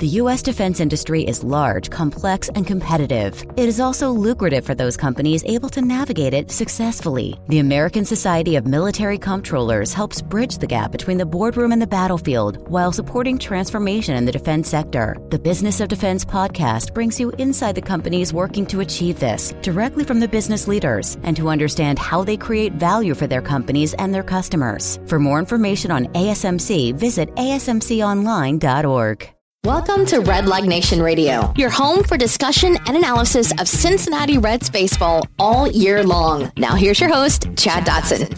The U.S. defense industry is large, complex, and competitive. It is also lucrative for those companies able to navigate it successfully. The American Society of Military Comptrollers helps bridge the gap between the boardroom and the battlefield while supporting transformation in the defense sector. The Business of Defense podcast brings you inside the companies working to achieve this directly from the business leaders and to understand how they create value for their companies and their customers. For more information on ASMC, visit asmconline.org. Welcome to Red Leg Nation Radio, your home for discussion and analysis of Cincinnati Reds baseball all year long. Now, here's your host, Chad Dotson.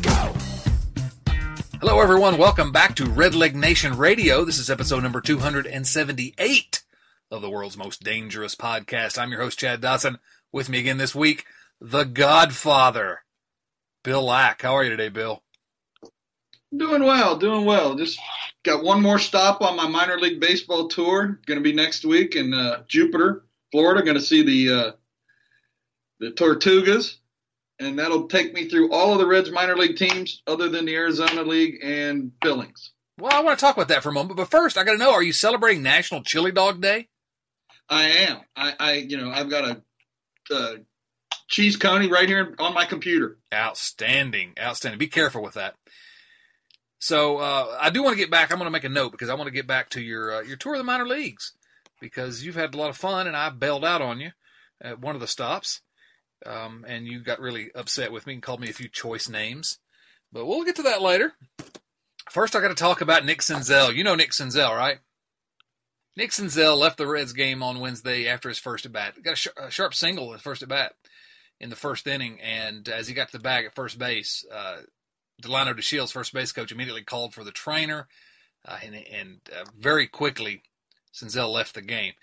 Hello, everyone. Welcome back to Red Leg Nation Radio. This is episode number 278 of the world's most dangerous podcast. I'm your host, Chad Dotson. With me again this week, the Godfather, Bill Lack. How are you today, Bill? Doing well, doing well. Just got one more stop on my minor league baseball tour. Going to be next week in uh, Jupiter, Florida. Going to see the uh, the Tortugas, and that'll take me through all of the Reds minor league teams, other than the Arizona League and Billings. Well, I want to talk about that for a moment, but first, I got to know: Are you celebrating National Chili Dog Day? I am. I, I you know, I've got a, a cheese coney right here on my computer. Outstanding, outstanding. Be careful with that. So uh, I do want to get back. I'm going to make a note because I want to get back to your uh, your tour of the minor leagues because you've had a lot of fun and I bailed out on you at one of the stops, um, and you got really upset with me and called me a few choice names. But we'll get to that later. First, I got to talk about Nick Senzel. You know Nick Senzel, right? Nick Senzel left the Reds game on Wednesday after his first at bat. Got a, sh- a sharp single at first at bat in the first inning, and as he got to the bag at first base, uh, Delino DeShields, first base coach, immediately called for the trainer, uh, and, and uh, very quickly, Senzel left the game.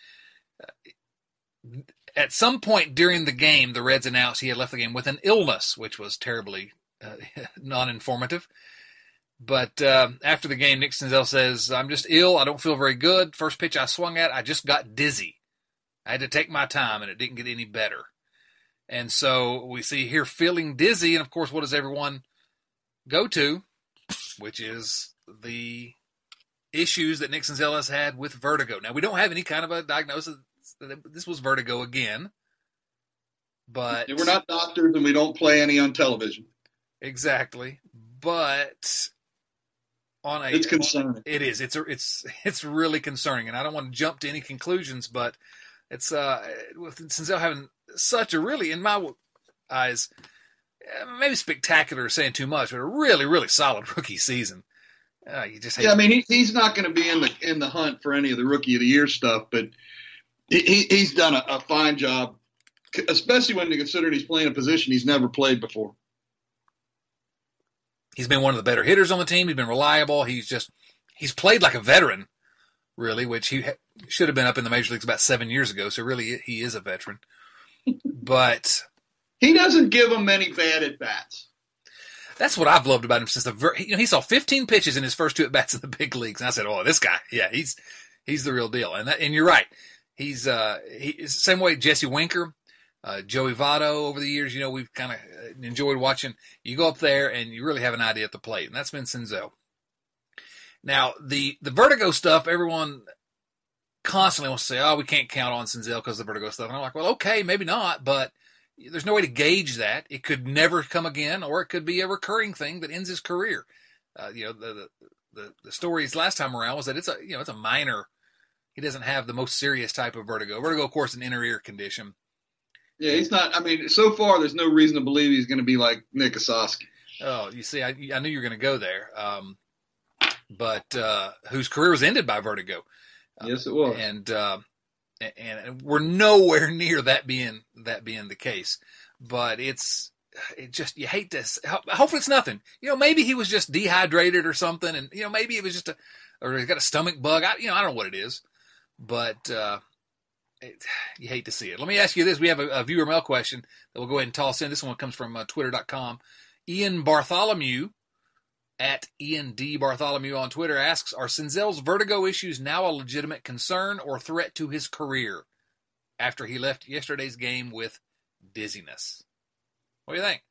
Uh, at some point during the game, the Reds announced he had left the game with an illness, which was terribly uh, non-informative. But uh, after the game, Nick Senzel says, "I'm just ill. I don't feel very good. First pitch I swung at, I just got dizzy. I had to take my time, and it didn't get any better." And so we see here feeling dizzy, and of course, what does everyone go to, which is the issues that Nick Senzel has had with vertigo. Now, we don't have any kind of a diagnosis. This was vertigo again. But we're not doctors and we don't play any on television. Exactly. But on a It's concerning. It is. It's a, it's it's really concerning and I don't want to jump to any conclusions, but it's uh with Senzel having such a really in my eyes maybe spectacular is saying too much, but a really, really solid rookie season. Uh, you just yeah, I mean, he, he's not going to be in the in the hunt for any of the rookie of the year stuff, but he, he's done a, a fine job, especially when you consider he's playing a position he's never played before. He's been one of the better hitters on the team. He's been reliable. He's just he's played like a veteran, really, which he ha- should have been up in the major leagues about seven years ago. So really, he is a veteran. but he doesn't give them many bad at bats. That's what I've loved about him since the ver- you know, he saw 15 pitches in his first two at bats in the big leagues, and I said, "Oh, this guy, yeah, he's he's the real deal." And that, and you're right, he's uh he same way Jesse Winker, uh, Joey Votto over the years. You know, we've kind of enjoyed watching. You go up there and you really have an idea at the plate, and that's been Senzel. Now the the vertigo stuff, everyone constantly wants to say, "Oh, we can't count on Senzel because the vertigo stuff," and I'm like, "Well, okay, maybe not, but." There's no way to gauge that. It could never come again, or it could be a recurring thing that ends his career. Uh, you know, the, the the stories last time around was that it's a you know it's a minor. He doesn't have the most serious type of vertigo. Vertigo, of course, an inner ear condition. Yeah, he's not. I mean, so far there's no reason to believe he's going to be like Nick Esasky. Oh, you see, I, I knew you were going to go there. Um, but uh, whose career was ended by vertigo. Yes, it was. And uh, and we're nowhere near that being that being the case. But it's it just you hate this. Hopefully, it's nothing. You know, maybe he was just dehydrated or something, and you know, maybe it was just a or he's got a stomach bug. I, you know, I don't know what it is, but uh, it, you hate to see it. Let me ask you this: We have a, a, viewer mail question that we'll go ahead and toss in. This one comes from uh, Twitter.com. Ian Bartholomew at Ian D. Bartholomew on Twitter asks Are Senzel's vertigo issues now a legitimate concern or threat to his career after he left yesterday's game with dizziness? What do you think?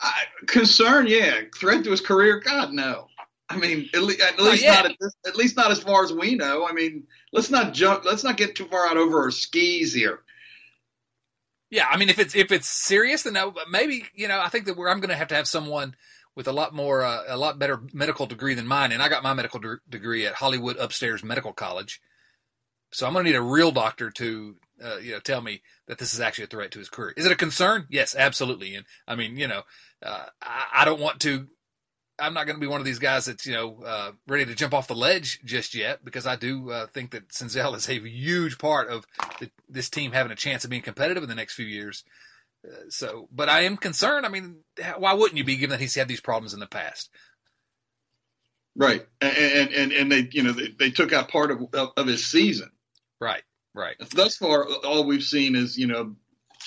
I, concern, yeah. Threat to his career? God, no. I mean, at, le- at least not, at, this, at least not as far as we know. I mean, let's not jump. Let's not get too far out over our skis here. Yeah, I mean, if it's if it's serious, then no, maybe you know. I think that I'm going to have to have someone with a lot more, uh, a lot better medical degree than mine, and I got my medical de- degree at Hollywood Upstairs Medical College. So I'm going to need a real doctor to, uh, you know, tell me that this is actually a threat to his career. Is it a concern? Yes, absolutely. And I mean, you know, uh, I, I, don't want to. I'm not going to be one of these guys that's you know uh, ready to jump off the ledge just yet because I do uh, think that Senzel is a huge part of the, this team having a chance of being competitive in the next few years. So, but I am concerned. I mean, why wouldn't you be given that he's had these problems in the past? Right, and and and they you know they, they took out part of of his season. Right, right. Thus far, all we've seen is you know,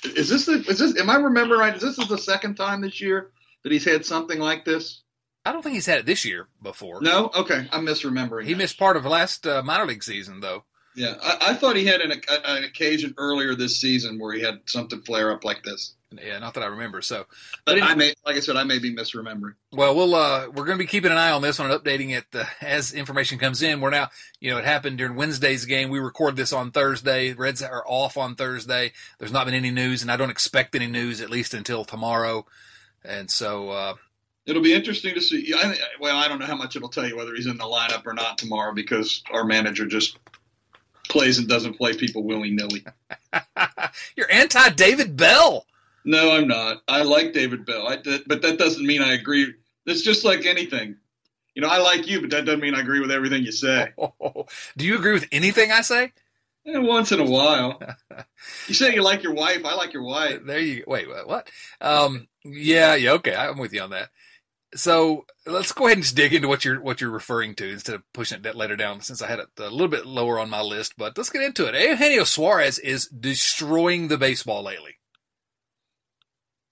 is this the, is this? Am I remembering right? Is this is the second time this year that he's had something like this? I don't think he's had it this year before. No, okay, I'm misremembering. He that. missed part of last uh, minor league season though. Yeah, I, I thought he had an, an occasion earlier this season where he had something flare up like this. Yeah, not that I remember. So, but, but I may, like I said, I may be misremembering. Well, we'll uh, we're going to be keeping an eye on this one and updating it uh, as information comes in. We're now, you know, it happened during Wednesday's game. We record this on Thursday. Reds are off on Thursday. There's not been any news, and I don't expect any news at least until tomorrow. And so, uh, It'll be interesting to see. I, well, I don't know how much it'll tell you whether he's in the lineup or not tomorrow because our manager just plays and doesn't play people willy nilly. You're anti David Bell. No, I'm not. I like David Bell, I, but that doesn't mean I agree. It's just like anything. You know, I like you, but that doesn't mean I agree with everything you say. Oh, do you agree with anything I say? Yeah, once in a while. you say you like your wife. I like your wife. There you wait. What? Um, yeah, yeah. Okay, I'm with you on that. So let's go ahead and just dig into what you're what you're referring to instead of pushing it later down. Since I had it a little bit lower on my list, but let's get into it. Eugenio Suarez is destroying the baseball lately.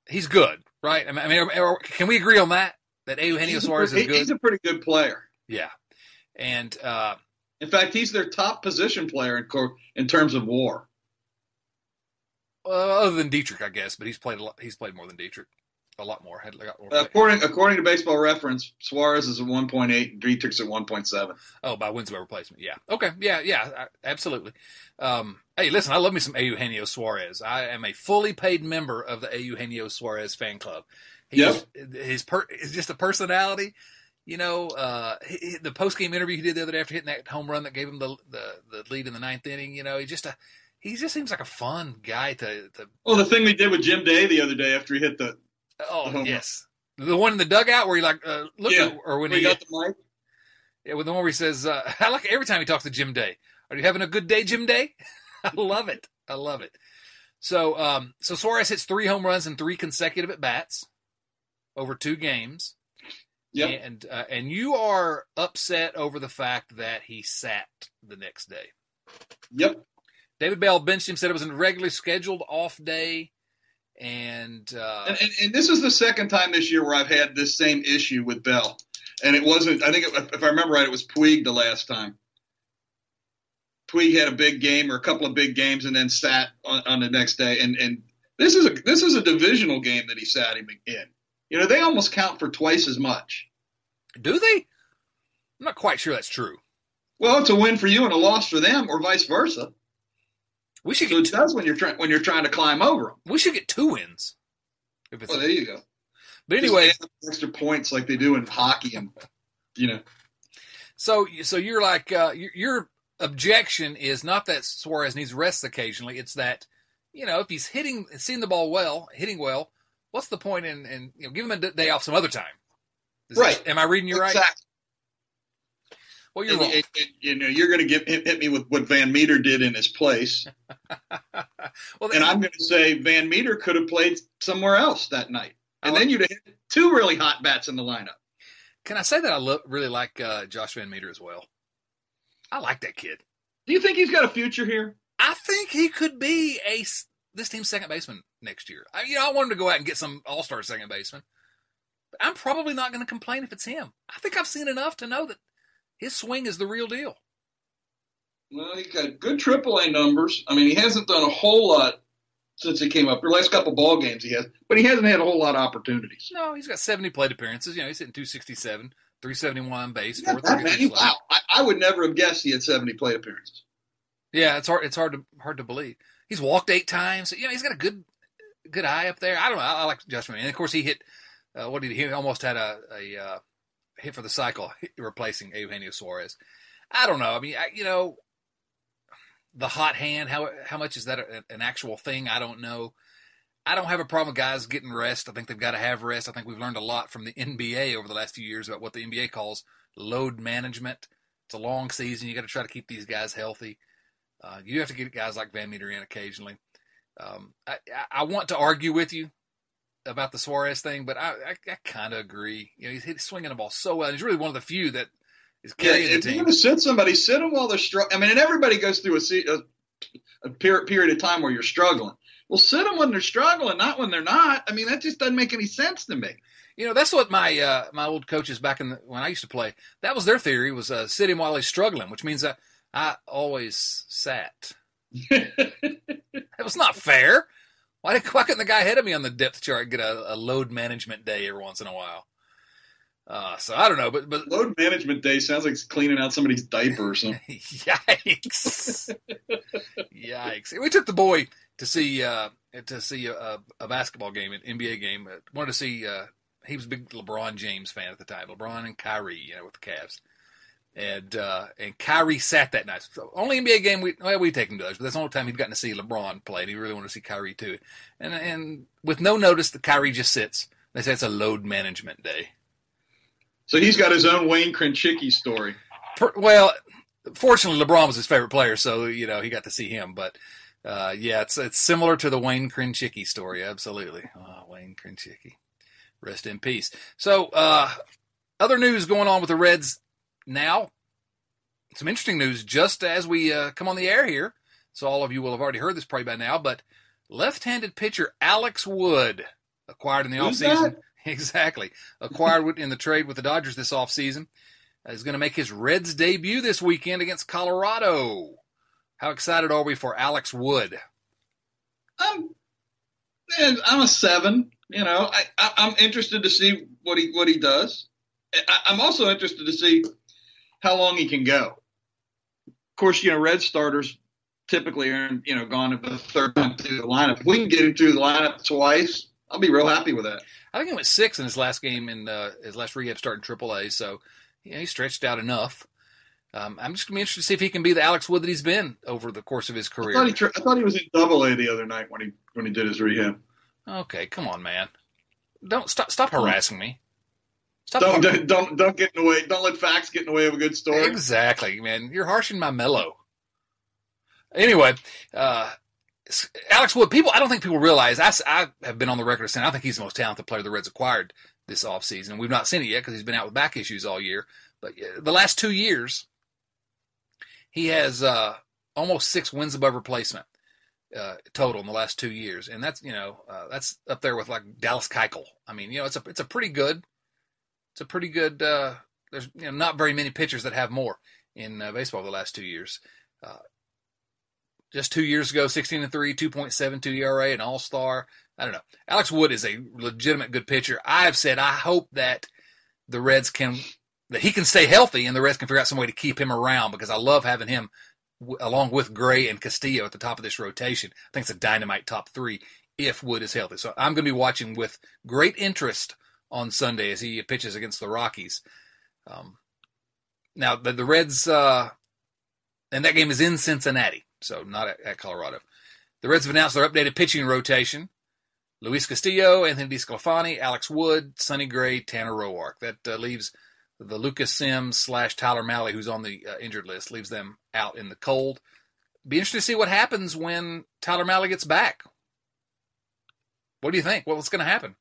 He's good, right? I mean, can we agree on that? That Eugenio Suarez is good. He's a pretty good player. Yeah, and uh, in fact, he's their top position player in in terms of WAR. Uh, other than Dietrich, I guess, but he's played a lot. He's played more than Dietrich a lot more. Had got more according according to Baseball Reference, Suarez is at 1.8, Dietrich's at 1.7. Oh, by wins by replacement. Yeah. Okay. Yeah. Yeah. Absolutely. Um, hey, listen, I love me some Eugenio Suarez. I am a fully paid member of the Eugenio Suarez fan club. He's, yep. His per is just a personality. You know, uh, he, the post game interview he did the other day after hitting that home run that gave him the, the the lead in the ninth inning. You know, he just a he just seems like a fun guy to. to well, the thing we did with Jim Day the other day after he hit the Oh yes, the one in the dugout where he like uh, look yeah. at, or when he, he got the mic. Yeah, with the one where he says, uh, "I like every time he talks to Jim Day. Are you having a good day, Jim Day?" I love it. I love it. So, um, so Suarez hits three home runs in three consecutive at bats over two games. Yeah, and uh, and you are upset over the fact that he sat the next day. Yep. David Bell benched him. Said it was a regularly scheduled off day. And, uh, and, and, and this is the second time this year where I've had this same issue with Bell, and it wasn't. I think it, if I remember right, it was Puig the last time. Puig had a big game or a couple of big games, and then sat on, on the next day. And and this is a this is a divisional game that he sat him in. You know, they almost count for twice as much. Do they? I'm not quite sure that's true. Well, it's a win for you and a loss for them, or vice versa. We should get it does when you're trying when you're trying to climb over them. We should get two wins. If it's well, there you go. But anyway, extra points like they do in hockey, and you know. So, so you're like uh, your, your objection is not that Suarez needs rest occasionally. It's that you know if he's hitting, seeing the ball well, hitting well, what's the point in, in you know give him a day off some other time? Is right? That, am I reading you exactly. right? Well, you're and, wrong. And, and, you know, you're going to get hit, me with what Van Meter did in his place. well, and I'm going to say Van Meter could have played somewhere else that night, and like, then you'd have hit two really hot bats in the lineup. Can I say that I lo- really like uh, Josh Van Meter as well? I like that kid. Do you think he's got a future here? I think he could be a this team's second baseman next year. I, you know, I want him to go out and get some All Star second baseman, but I'm probably not going to complain if it's him. I think I've seen enough to know that his swing is the real deal. Well, he got good AAA numbers. I mean, he hasn't done a whole lot since he came up. The last couple ball games he has, but he hasn't had a whole lot of opportunities. No, he's got 70 plate appearances. You know, he's hitting 267, 371 on base, Yeah, that many? Wow, I, I would never have guessed he had 70 plate appearances. Yeah, it's hard. It's hard to hard to believe. He's walked eight times. You know, he's got a good good eye up there. I don't know. I, I like Justin, and of course he hit. Uh, what did he? He almost had a, a uh, hit for the cycle, replacing Eugenio Suarez. I don't know. I mean, I, you know, the hot hand. How how much is that a, an actual thing? I don't know. I don't have a problem with guys getting rest. I think they've got to have rest. I think we've learned a lot from the NBA over the last few years about what the NBA calls load management. It's a long season. You got to try to keep these guys healthy. Uh, you have to get guys like Van Meter in occasionally. Um, I, I, want to argue with you about the Suarez thing, but I, I, I kind of agree. You know, he's, he's, swinging the ball so well. He's really one of the few that is carrying yeah, the team. You're going to sit somebody, sit them while they're struggling. I mean, and everybody goes through a, a, a period, period of time where you're struggling. Well, sit them when they're struggling, not when they're not. I mean, that just doesn't make any sense to me. You know, that's what my uh, my old coaches back in the, when I used to play. That was their theory was uh, sit him while he's struggling, which means that I always sat. It was not fair. Why, did, why couldn't the guy ahead of me on the depth chart get a, a load management day every once in a while? Uh, so I don't know, but but load management day sounds like cleaning out somebody's diaper or something. Yikes! Yikes! We took the boy to see uh, to see a, a, basketball game, an NBA game. Uh, wanted to see. Uh, he was a big LeBron James fan at the time. LeBron and Kyrie, you know, with the Cavs and uh, and Kyrie sat that night. So only NBA game we well we take him to those, but that's the only time he'd gotten to see LeBron play. And he really wanted to see Kyrie too. And and with no notice, the Kyrie just sits. They say it's a load management day. So he's got his own Wayne Krenchicki story. Per, well, fortunately, LeBron was his favorite player, so you know he got to see him. But uh, yeah, it's it's similar to the Wayne Krenchicki story. Absolutely, oh, Wayne Krenchicki, rest in peace. So uh, other news going on with the Reds now, some interesting news just as we uh, come on the air here. So all of you will have already heard this probably by now, but left-handed pitcher Alex Wood acquired in the Who's offseason. That? Exactly. Acquired in the trade with the Dodgers this offseason. Is going to make his Reds debut this weekend against Colorado. How excited are we for Alex Wood? I'm, I'm a seven. You know, I, I, am interested to see what he what he does. I, I'm also interested to see how long he can go. Of course, you know, red starters typically are, you know, gone to the third time through the lineup. If we can get him through the lineup twice, I'll be real happy with that. I think he went six in his last game in uh, his last rehab start in AAA, so yeah, he stretched out enough. Um, I'm just gonna be interested to see if he can be the Alex Wood that he's been over the course of his career. I thought he, tra- I thought he was in Double A the other night when he when he did his rehab. Okay, come on, man. Don't stop stop harassing me. Stop don't, don't don't get in the way. Don't let facts get in the way of a good story. Exactly, man. You're harshing my mellow. Anyway, uh, Alex Wood. People, I don't think people realize. I, I have been on the record saying I think he's the most talented player the Reds acquired this offseason. We've not seen it yet because he's been out with back issues all year. But the last two years, he has uh, almost six wins above replacement uh, total in the last two years, and that's you know uh, that's up there with like Dallas Keuchel. I mean, you know, it's a it's a pretty good it's a pretty good. Uh, there's you know, not very many pitchers that have more in uh, baseball the last two years. Uh, just two years ago, 16 and three, 2.72 ERA, an All Star. I don't know. Alex Wood is a legitimate good pitcher. I have said I hope that the Reds can that he can stay healthy and the Reds can figure out some way to keep him around because I love having him w- along with Gray and Castillo at the top of this rotation. I think it's a dynamite top three if Wood is healthy. So I'm going to be watching with great interest on Sunday as he pitches against the Rockies. Um, now the, the Reds, uh, and that game is in Cincinnati, so not at, at, Colorado. The Reds have announced their updated pitching rotation: Luis Castillo, Anthony DeSclafani, Alex Wood, Sonny Gray, Tanner Roark. That uh, leaves the Lucas Sims slash Tyler Mahle, who's on the uh, injured list, leaves them out in the cold. Be interested to see what happens when Tyler Mahle gets back. What do you think? What's going to happen?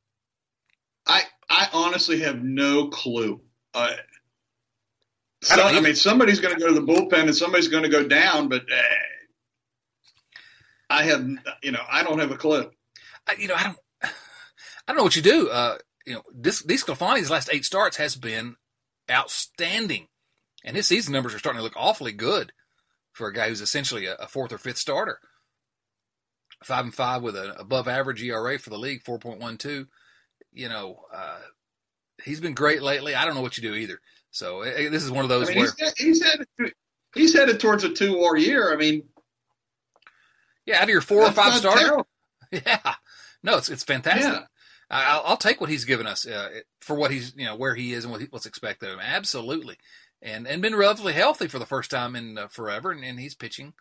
I I honestly have no clue. Uh, I, I, mean, somebody's going to go to the bullpen and somebody's going to go down, but uh, I have, you know, I don't have a clue. I, you know, I don't, I don't know what you do. Uh, you know, this these DeSclafani's last eight starts has been outstanding, and his season numbers are starting to look awfully good for a guy who's essentially a, a fourth or fifth starter. Five and five with an above average ERA for the league, four point one two you know, uh, he's been great lately. I don't know what you do either. So eh, this is one of those I mean, where he's, he's headed he's headed towards a two war year. I mean, yeah, out of your four or five starter, terrible. yeah, no, it's it's fantastic. Yeah. I, I'll, I'll take what he's given us uh, for what he's you know where he is and what he, what's expected of him. Absolutely, and and been relatively healthy for the first time in uh, forever, and, and he's pitching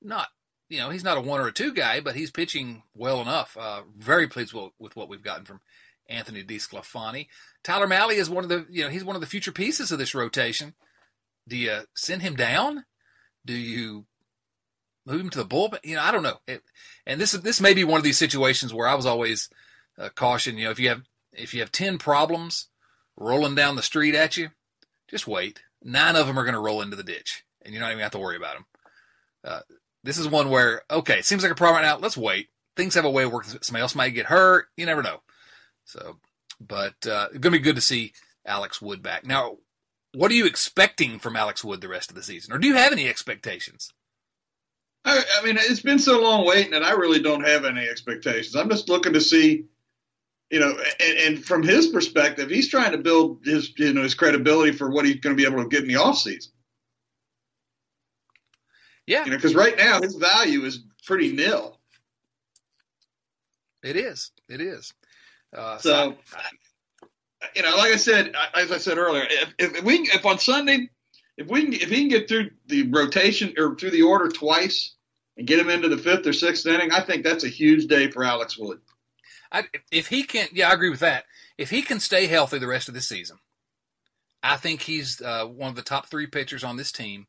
not you know he's not a one or a two guy, but he's pitching well enough. Uh, very pleased with, with what we've gotten from Anthony DeSclafani. Tyler Mahle is one of the you know he's one of the future pieces of this rotation. Do you send him down? Do you move him to the bullpen? You know, I don't know. It, and this this may be one of these situations where I was always uh, caution. You know, if you have if you have ten problems rolling down the street at you, just wait. Nine of them are going to roll into the ditch, and you're not even have to worry about them. Uh, this is one where okay, it seems like a problem right now. Let's wait. Things have a way of working. Somebody else might get hurt. You never know. So, but uh, it's going to be good to see Alex Wood back. Now, what are you expecting from Alex Wood the rest of the season, or do you have any expectations? I, I mean, it's been so long waiting, and I really don't have any expectations. I'm just looking to see, you know, and, and from his perspective, he's trying to build his, you know, his credibility for what he's going to be able to get in the offseason. Yeah, You know, because right now his value is pretty nil. it is. It is. Uh, So, you know, like I said, as I said earlier, if, if we if on Sunday, if we can, if he can get through the rotation or through the order twice and get him into the fifth or sixth inning, I think that's a huge day for Alex Wood. I, if he can, yeah, I agree with that. If he can stay healthy the rest of the season, I think he's uh, one of the top three pitchers on this team,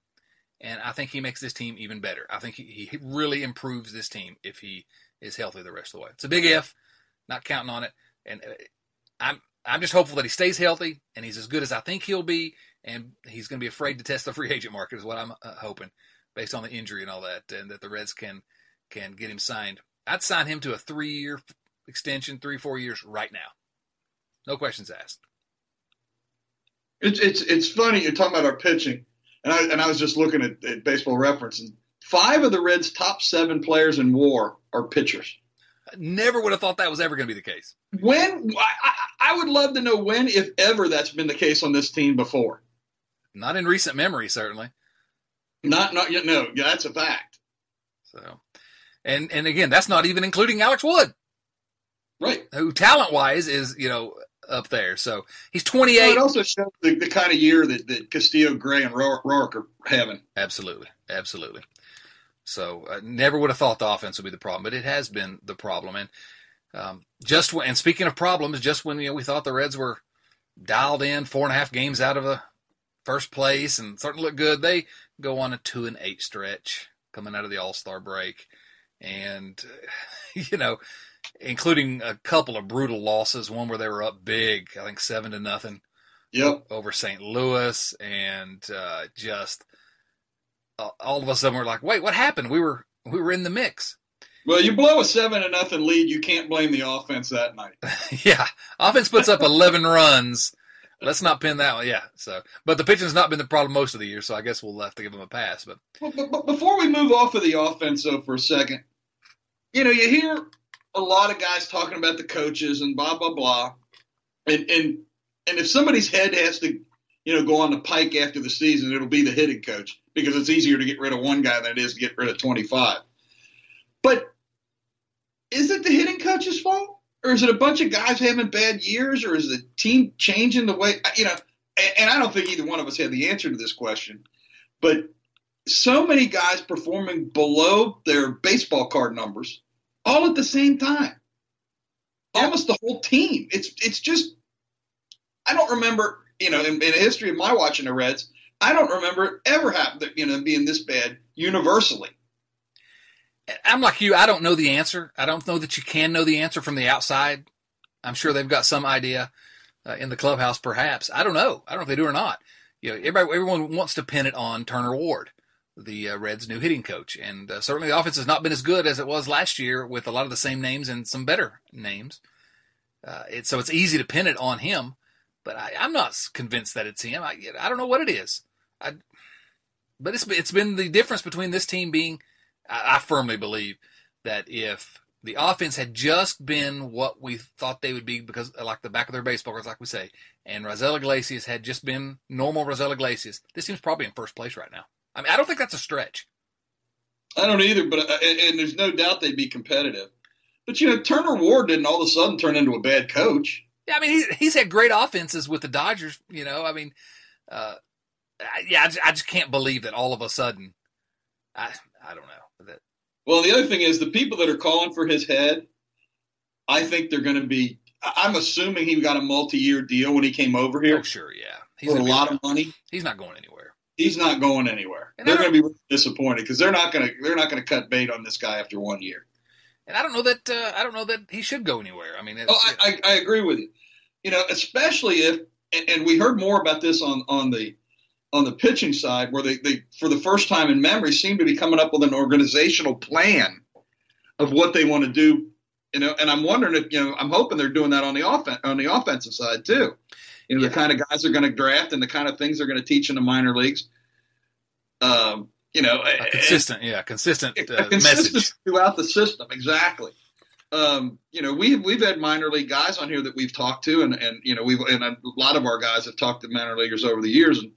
and I think he makes this team even better. I think he, he really improves this team if he is healthy the rest of the way. It's a big if, not counting on it, and uh, I'm I'm just hopeful that he stays healthy and he's as good as I think he'll be, and he's going to be afraid to test the free agent market is what I'm uh, hoping, based on the injury and all that, and that the Reds can can get him signed. I'd sign him to a three year extension, three four years right now, no questions asked. It's it's it's funny you're talking about our pitching, and I and I was just looking at, at Baseball Reference, and five of the Reds' top seven players in WAR are pitchers. Never would have thought that was ever going to be the case. When I, I, would love to know when, if ever, that's been the case on this team before. Not in recent memory, certainly. Not not yet. No, yeah, that's a fact. So, and and again, that's not even including Alex Wood, Right. who talent wise is you know up there. So he's Well, 28. it also shows the, the kind of year that, that Castillo, Gray, and Roark are having. Absolutely, absolutely. So uh, never would have thought the offense would be the problem, but it has been the problem. And um, just when, and speaking of problems, just when you know we thought the Reds were dialed in, four and a half games out of the first place, and starting to look good, they go on a two and eight stretch coming out of the All Star break, and you know, including a couple of brutal losses, one where they were up big, I think seven to nothing Yep. over St. Louis, and uh, just all of a sudden we're like, wait, what happened? We were we were in the mix. Well, you blow a seven to nothing lead, you can't blame the offense that night. yeah, offense puts up 11 runs. Let's not pin that one. Yeah. So, but the pitching's not been the problem most of the year, so I guess we'll have to give them a pass. But But, but, but before we move off of the offense, though, for a second, you know, you hear a lot of guys talking about the coaches and blah blah blah, and and and if somebody's head has to, you know, go on the pike after the season, it'll be the hitting coach because it's easier to get rid of one guy than it is to get rid of twenty five. But is it the hitting coach's fault, or is it a bunch of guys having bad years, or is the team changing the way? You know, and, and I don't think either one of us had the answer to this question, but so many guys performing below their baseball card numbers all at the same time. Almost the whole team. It's it's just I don't remember, you know, in, in the history of my watching the Reds, I don't remember it ever happening, you know, being this bad universally. I'm like you. I don't know the answer. I don't know that you can know the answer from the outside. I'm sure they've got some idea uh, in the clubhouse, perhaps. I don't know. I don't know if they do or not. You know, everybody, everyone wants to pin it on Turner Ward, the uh, Reds' new hitting coach, and uh, certainly the offense has not been as good as it was last year with a lot of the same names and some better names. Uh, it, so it's easy to pin it on him, but I, I'm not convinced that it's him. I, I don't know what it is. I, but it's it's been the difference between this team being I, I firmly believe that if the offense had just been what we thought they would be because, like the back of their baseball cards, like we say, and Raisel Iglesias had just been normal Raisel Iglesias, this team's probably in first place right now. I mean, I don't think that's a stretch. I don't either, but uh, and, and there's no doubt they'd be competitive. But you know, Turner Ward didn't all of a sudden turn into a bad coach. Yeah, I mean, he's, he's had great offenses with the Dodgers. You know, I mean, uh, yeah, I just, I just can't believe that all of a sudden, I I don't know that. Well, the other thing is the people that are calling for his head. I think they're going to be. I'm assuming he got a multi-year deal when he came over here. Oh, sure, yeah, he's for a lot of money. He's not going anywhere. He's not going anywhere. And they're going to be disappointed because they're not going to they're not going to cut bait on this guy after one year. And I don't know that uh, I don't know that he should go anywhere. I mean, Oh, I, I, I agree with you. You know, especially if and, and we heard more about this on on the on the pitching side, where they, they for the first time in memory seem to be coming up with an organizational plan of what they want to do. You know, and I'm wondering if you know, I'm hoping they're doing that on the offen- on the offensive side too. You know, Yeah. the kind of guys they're going to draft and the kind of things they're going to teach in the minor leagues. Um, you know, a consistent, yeah, consistent uh, message. throughout the system. Exactly. Um, you know, we've we've had minor league guys on here that we've talked to, and and you know, we've and a lot of our guys have talked to minor leaguers over the years, and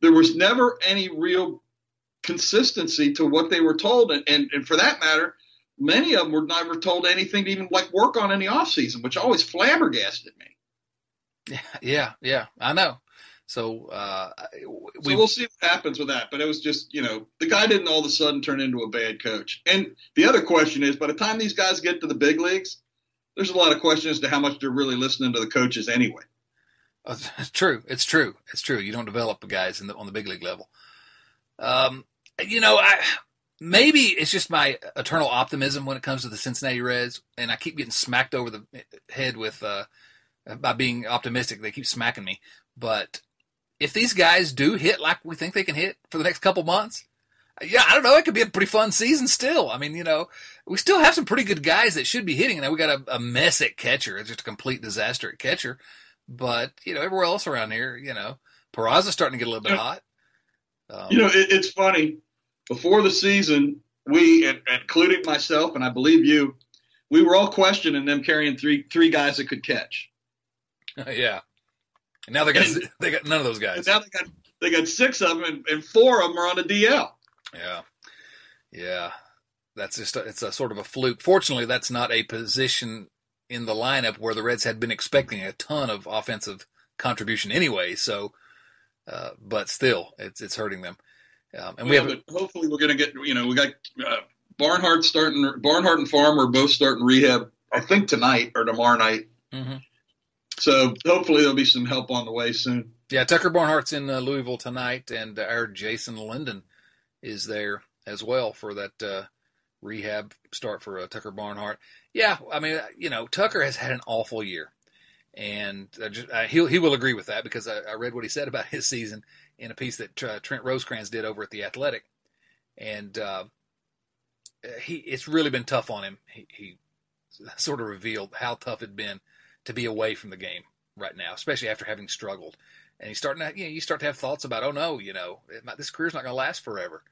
there was never any real consistency to what they were told, and and, and for that matter, many of them were never told anything to even like work on in the off season, which always flabbergasted me. Yeah, yeah, yeah, I know. So uh, So we we'll see what happens with that. But it was just, you know, the guy didn't all of a sudden turn into a bad coach. And the other question is, by the time these guys get to the big leagues, there's a lot of questions as to how much they're really listening to the coaches anyway. It's true. It's true. It's true. You don't develop guys the, on the big league level. Um, you know, I maybe it's just my eternal optimism when it comes to the Cincinnati Reds, and I keep getting smacked over the head with uh, by being optimistic. They keep smacking me, but if these guys do hit like we think they can hit for the next couple months, yeah, I don't know. It could be a pretty fun season still. I mean, you know, we still have some pretty good guys that should be hitting. Now we got a, a mess at catcher. It's just a complete disaster at catcher. But you know, everywhere else around here, you know, Peraza's starting to get a little bit hot. Um, You know, it, it's funny. Before the season, we, and, including myself, and I believe you, we were all questioning them carrying three three guys that could catch. yeah. And now they got And- they got none of those And guys. now they got they got six of them, and, and four of them are on the DL. Yeah, yeah. That's just a, it's a sort of a fluke. Fortunately, that's not a position in the lineup where the Reds had been expecting a ton of offensive contribution anyway. So, uh, but still, it's it's hurting them. Um, and we have but hopefully we're going to get you know we got uh, Barnhart starting Barnhart and Farmer both starting rehab I think tonight or tomorrow night. Mhm. So hopefully there'll be some help on the way soon. Yeah, Tucker Barnhart's in uh, Louisville tonight, and our Jason Linden is there as well for that uh, rehab start for uh, Tucker Barnhart. Yeah, I mean, uh, you know, Tucker has had an awful year, and just, uh, he he will agree with that because I, I read what he said about his season in a piece that uh, Trent Rosecrans did over at the Athletic, and uh, he it's really been tough on him. He, he sort of revealed how tough it'd been to be away from the game right now, especially after having struggled and he's starting to you know you start to have thoughts about oh no you know it this career's not going to last forever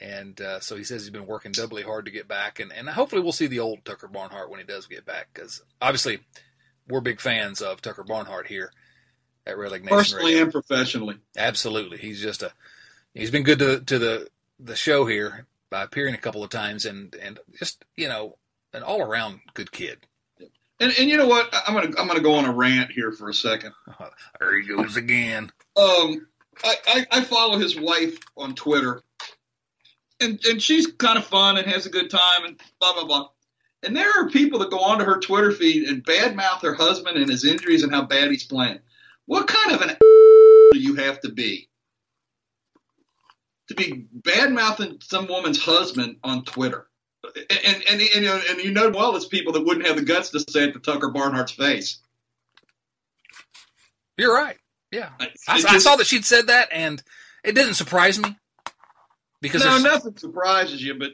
and uh, so he says he's been working doubly hard to get back and, and hopefully we'll see the old tucker barnhart when he does get back because obviously we're big fans of tucker barnhart here at Lake Nation Personally Radio. and professionally. absolutely he's just a he's been good to to the the show here by appearing a couple of times and and just you know an all around good kid And and you know what? I'm gonna I'm gonna go on a rant here for a second. there he goes again Um, I, I, I follow his wife on Twitter, and and she's kind of fun and has a good time and blah blah blah. And there are people that go onto her Twitter feed and badmouth her husband and his injuries and how bad he's playing. What kind of an do you have to be to be badmouthing some woman's husband on Twitter? And and, and, and, you know, and you know well, it's people that wouldn't have the guts to say it to Tucker Barnhart's face. you're right yeah I, It I just- saw that she'd said that, and it didn't surprise me because no, nothing surprises you, but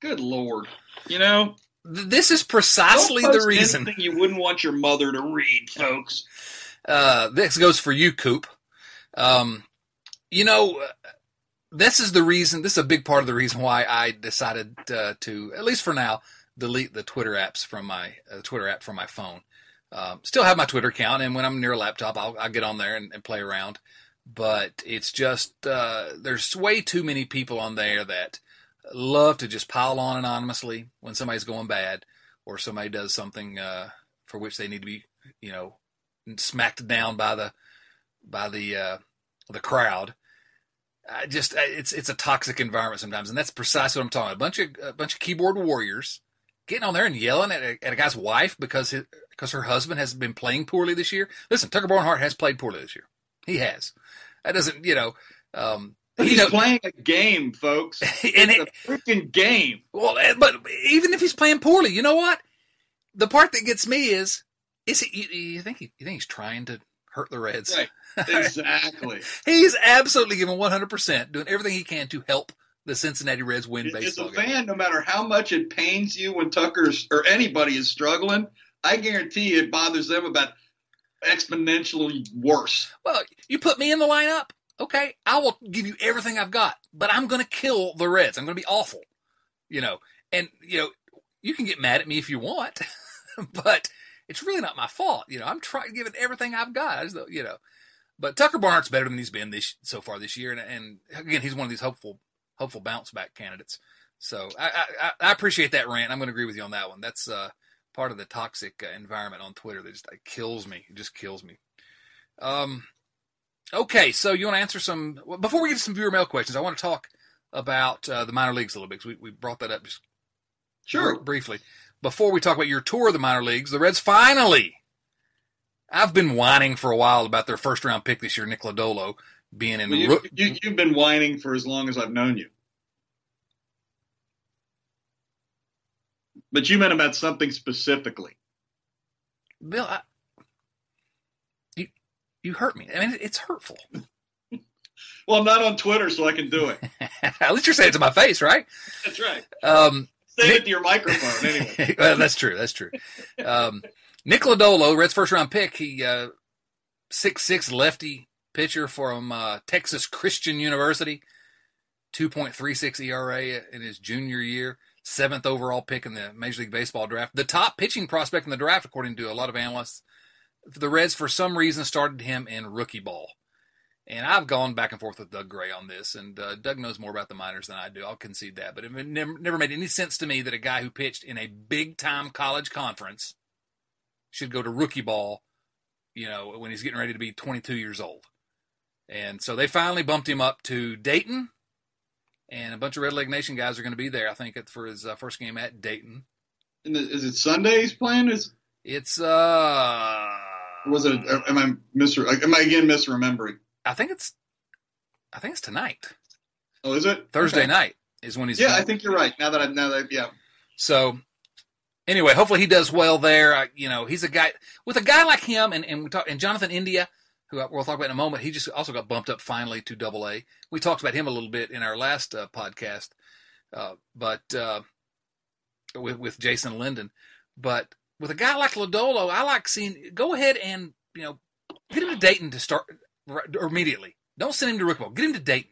good lord, you know, th- this is precisely the reason. you wouldn't want your mother to read, folks. Uh, this goes for you, Coop. Um, you know, uh, this is the reason. This is a big part of the reason why I decided uh, to, at least for now, delete the Twitter apps from my uh, Twitter app from my phone. Um, still have my Twitter account, and when I'm near a laptop, I'll, I'll get on there and, and, play around. But it's just uh, there's way too many people on there that love to just pile on anonymously when somebody's going bad or somebody does something uh, for which they need to be, you know, smacked down by the by the uh, the crowd. I just it's it's a toxic environment sometimes, and that's precisely what I'm talking about. A bunch of a bunch of keyboard warriors getting on there and yelling at a, at a guy's wife because his, because her husband has been playing poorly this year. Listen, Tucker Barnhart has played poorly this year. He has. That doesn't, you know. Um, he's playing a game, folks. and it's it, a freaking game. Well, eh, but even if he's playing poorly, you know what? The part that gets me is, is he? You, you think he? You think he's trying to hurt the Reds? Right. Exactly. he's absolutely giving 100 percent, doing everything he can to help the Cincinnati Reds win baseball. As a fan, no matter how much it pains you when Tucker's or anybody is struggling, I guarantee it bothers them about exponentially worse. Well, you put me in the lineup, okay, I will give you everything I've got, but I'm going to kill the Reds. I'm going to be awful, you know. And you know, you can get mad at me if you want, but it's really not my fault. You know, I'm trying to give it everything I've got. You know, but Tucker Barnhart's better than he's been this so far this year, and, and again, he's one of these hopeful hopeful bounce back candidates. So I, I, I appreciate that rant. I'm going to agree with you on that one. That's uh, part of the toxic uh, environment on Twitter that just kills me. It just kills me. Um, okay, so you want to answer some before we get to some viewer mail questions? I want to talk about uh, the minor leagues a little bit because we, we brought that up just sure briefly before we talk about your tour of the minor leagues. The Reds finally. I've been whining for a while about their first round pick this year, Nick Lodolo, being in. Well, you, you, you've been whining for as long as I've known you. But you meant about something specifically. Bill, I, you you hurt me. I mean, it's hurtful. well, I'm not on Twitter, so I can do it. At least you're saying it to my face, right? That's right. Um, Say Nick, it to your microphone, anyway. well, that's true. That's true. Um, Nick Lodolo, Reds first round pick. He uh, six six lefty pitcher from uh, Texas Christian University. 2.36 ERA in his junior year, seventh overall pick in the Major League Baseball draft. The top pitching prospect in the draft, according to a lot of analysts. The Reds, for some reason, started him in rookie ball. And I've gone back and forth with Doug Gray on this, and uh, Doug knows more about the minors than I do. I'll concede that. But it never, never made any sense to me that a guy who pitched in a big time college conference should go to rookie ball, you know, when he's getting ready to be 22 years old. And so they finally bumped him up to Dayton, and a bunch of Red Leg Nation guys are going to be there. I think for his uh, first game at Dayton. And is it Sunday he's playing? Is it's uh? Was it? Am I mis? Am I again misremembering? I think it's. I think it's tonight. Oh, is it Thursday okay. night? Is when he's. Yeah, I think you're right. Now that I now that I, yeah. So anyway, hopefully he does well there. I, you know, he's a guy with a guy like him, and and we talk and Jonathan India who we'll talk about in a moment. He just also got bumped up finally to Double A. We talked about him a little bit in our last uh, podcast, uh, but uh, with with Jason Linden. But with a guy like Lodolo, I like seeing. Go ahead and you know get him to Dayton to start immediately. Don't send him to Rickville. Get him to Dayton.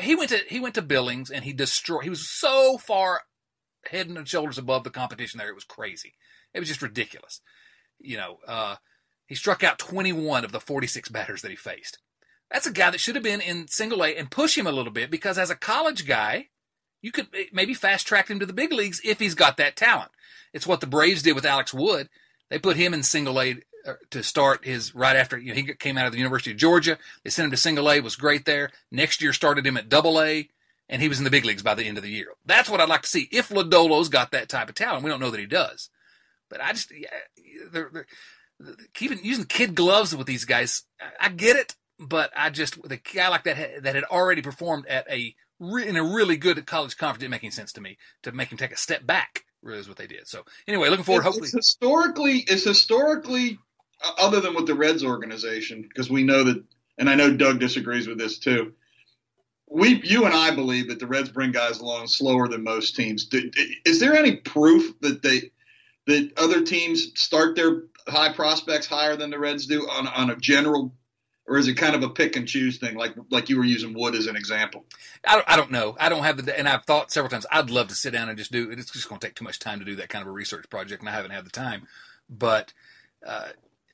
He went to he went to Billings and he destroyed. He was so far head and shoulders above the competition there. It was crazy. It was just ridiculous. You know, uh, he struck out 21 of the 46 batters that he faced. That's a guy that should have been in single A and push him a little bit because as a college guy, you could maybe fast track him to the big leagues if he's got that talent. It's what the Braves did with Alex Wood. They put him in single A uh, to start his right after you know, he came out of the University of Georgia. They sent him to single A, was great there. Next year started him at double A, and he was in the big leagues by the end of the year. That's what I'd like to see if Lodolo's got that type of talent. We don't know that he does, but I just yeah, they're, they're, keeping using kid gloves with these guys. I get it, but I just a guy like that that had already performed at a in a really good college conference didn't make any sense to me to make him take a step back. Really is what they did. So anyway, looking forward. It's, hopefully, it's historically, it's historically uh, other than with the Reds organization because we know that, and I know Doug disagrees with this too. We, you and I believe that the Reds bring guys along slower than most teams. Is there any proof that they that other teams start their high prospects higher than the Reds do on, on a general or is it kind of a pick and choose thing, like like you were using Wood as an example? I don't, I don't know. I don't have the, and I've thought several times I'd love to sit down and just do it. It's just going to take too much time to do that kind of a research project, and I haven't had the time. But uh,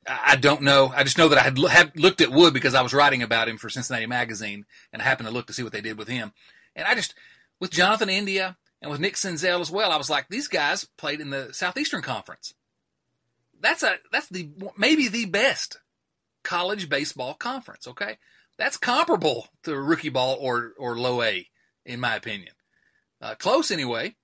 I don't know. I just know that I had, had looked at Wood because I was writing about him for Cincinnati Magazine, and I happened to look to see what they did with him. And I just, with Jonathan India and with Nick Senzel as well, I was like, these guys played in the Southeastern Conference. That's a that's the maybe the best college baseball conference. Okay, that's comparable to rookie ball or or low A, in my opinion. Uh, close anyway.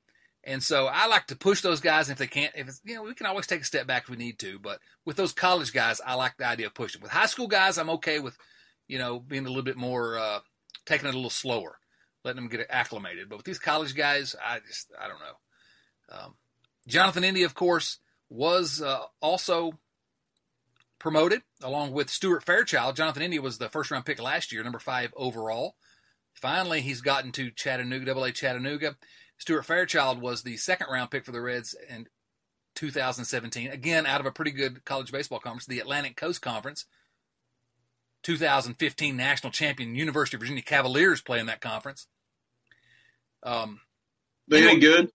And so I like to push those guys if they can't. If it's, you know, we can always take a step back if we need to. But with those college guys, I like the idea of pushing. With high school guys, I'm okay with, you know, being a little bit more, uh, taking it a little slower, letting them get acclimated. But with these college guys, I just, I don't know. Um, Jonathan India, of course, was uh, also promoted along with Stuart Fairchild. Jonathan India was the first round pick last year, number five overall. Finally, he's gotten to Chattanooga, Double A Chattanooga. Stuart Fairchild was the second round pick for the Reds in 2017. Again, out of a pretty good college baseball conference, the Atlantic Coast Conference. 2015 national champion University of Virginia Cavaliers play in that conference. Um, they ain't good.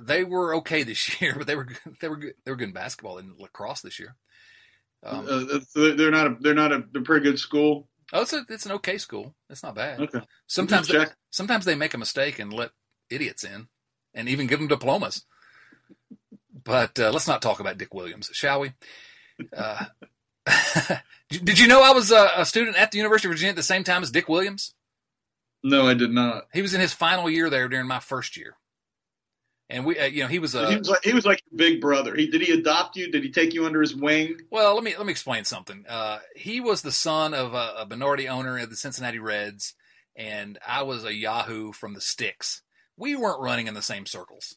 They were okay this year, but they were they were good. They were good in basketball and lacrosse this year. Um, uh, they're not a they're not a they're pretty good school. Oh, it's a, it's an okay school. It's not bad. Okay. Sometimes they, sometimes they make a mistake and let idiots in, and even give them diplomas. But uh, let's not talk about Dick Williams, shall we? Uh, did you know I was a, a, student at the University of Virginia at the same time as Dick Williams? No, I did not. He was in his final year there during my first year. And we, uh, you know, he was a he was like he was like your big brother. He did he adopt you? Did he take you under his wing? Well, let me let me explain something. Uh, he was the son of a, a, minority owner of the Cincinnati Reds, and I was a Yahoo from the sticks. We weren't running in the same circles.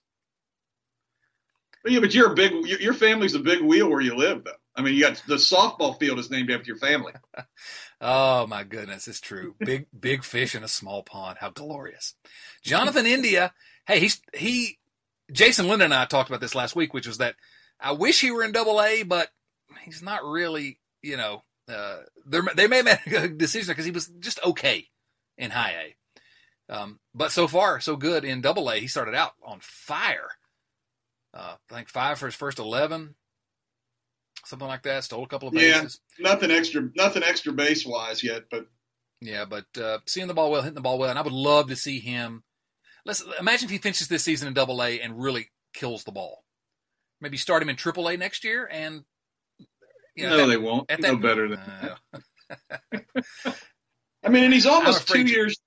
But yeah, but you're a big. Your family's a big wheel where you live, though. I mean, you got the softball field is named after your family. oh my goodness, it's true. Big big fish in a small pond. How glorious. Jonathan India. Hey, he's he Jason Linden and I talked about this last week, which was that I wish he were in Double A, but he's not really. You know, uh, they may make a decision because he was just okay in High A. Um, but so far, so good in Double A. He started out on fire. Uh, I think five for his first eleven, something like that. Stole a couple of bases. Yeah, nothing extra, nothing extra base wise yet, but yeah, but uh, seeing the ball well, hitting the ball well, and I would love to see him Let's imagine if he finishes this season in Double A and really kills the ball. Maybe start him in Triple A next year, and you know, no, that, they won't. At that, no better than. Uh, I mean, and he's almost two years.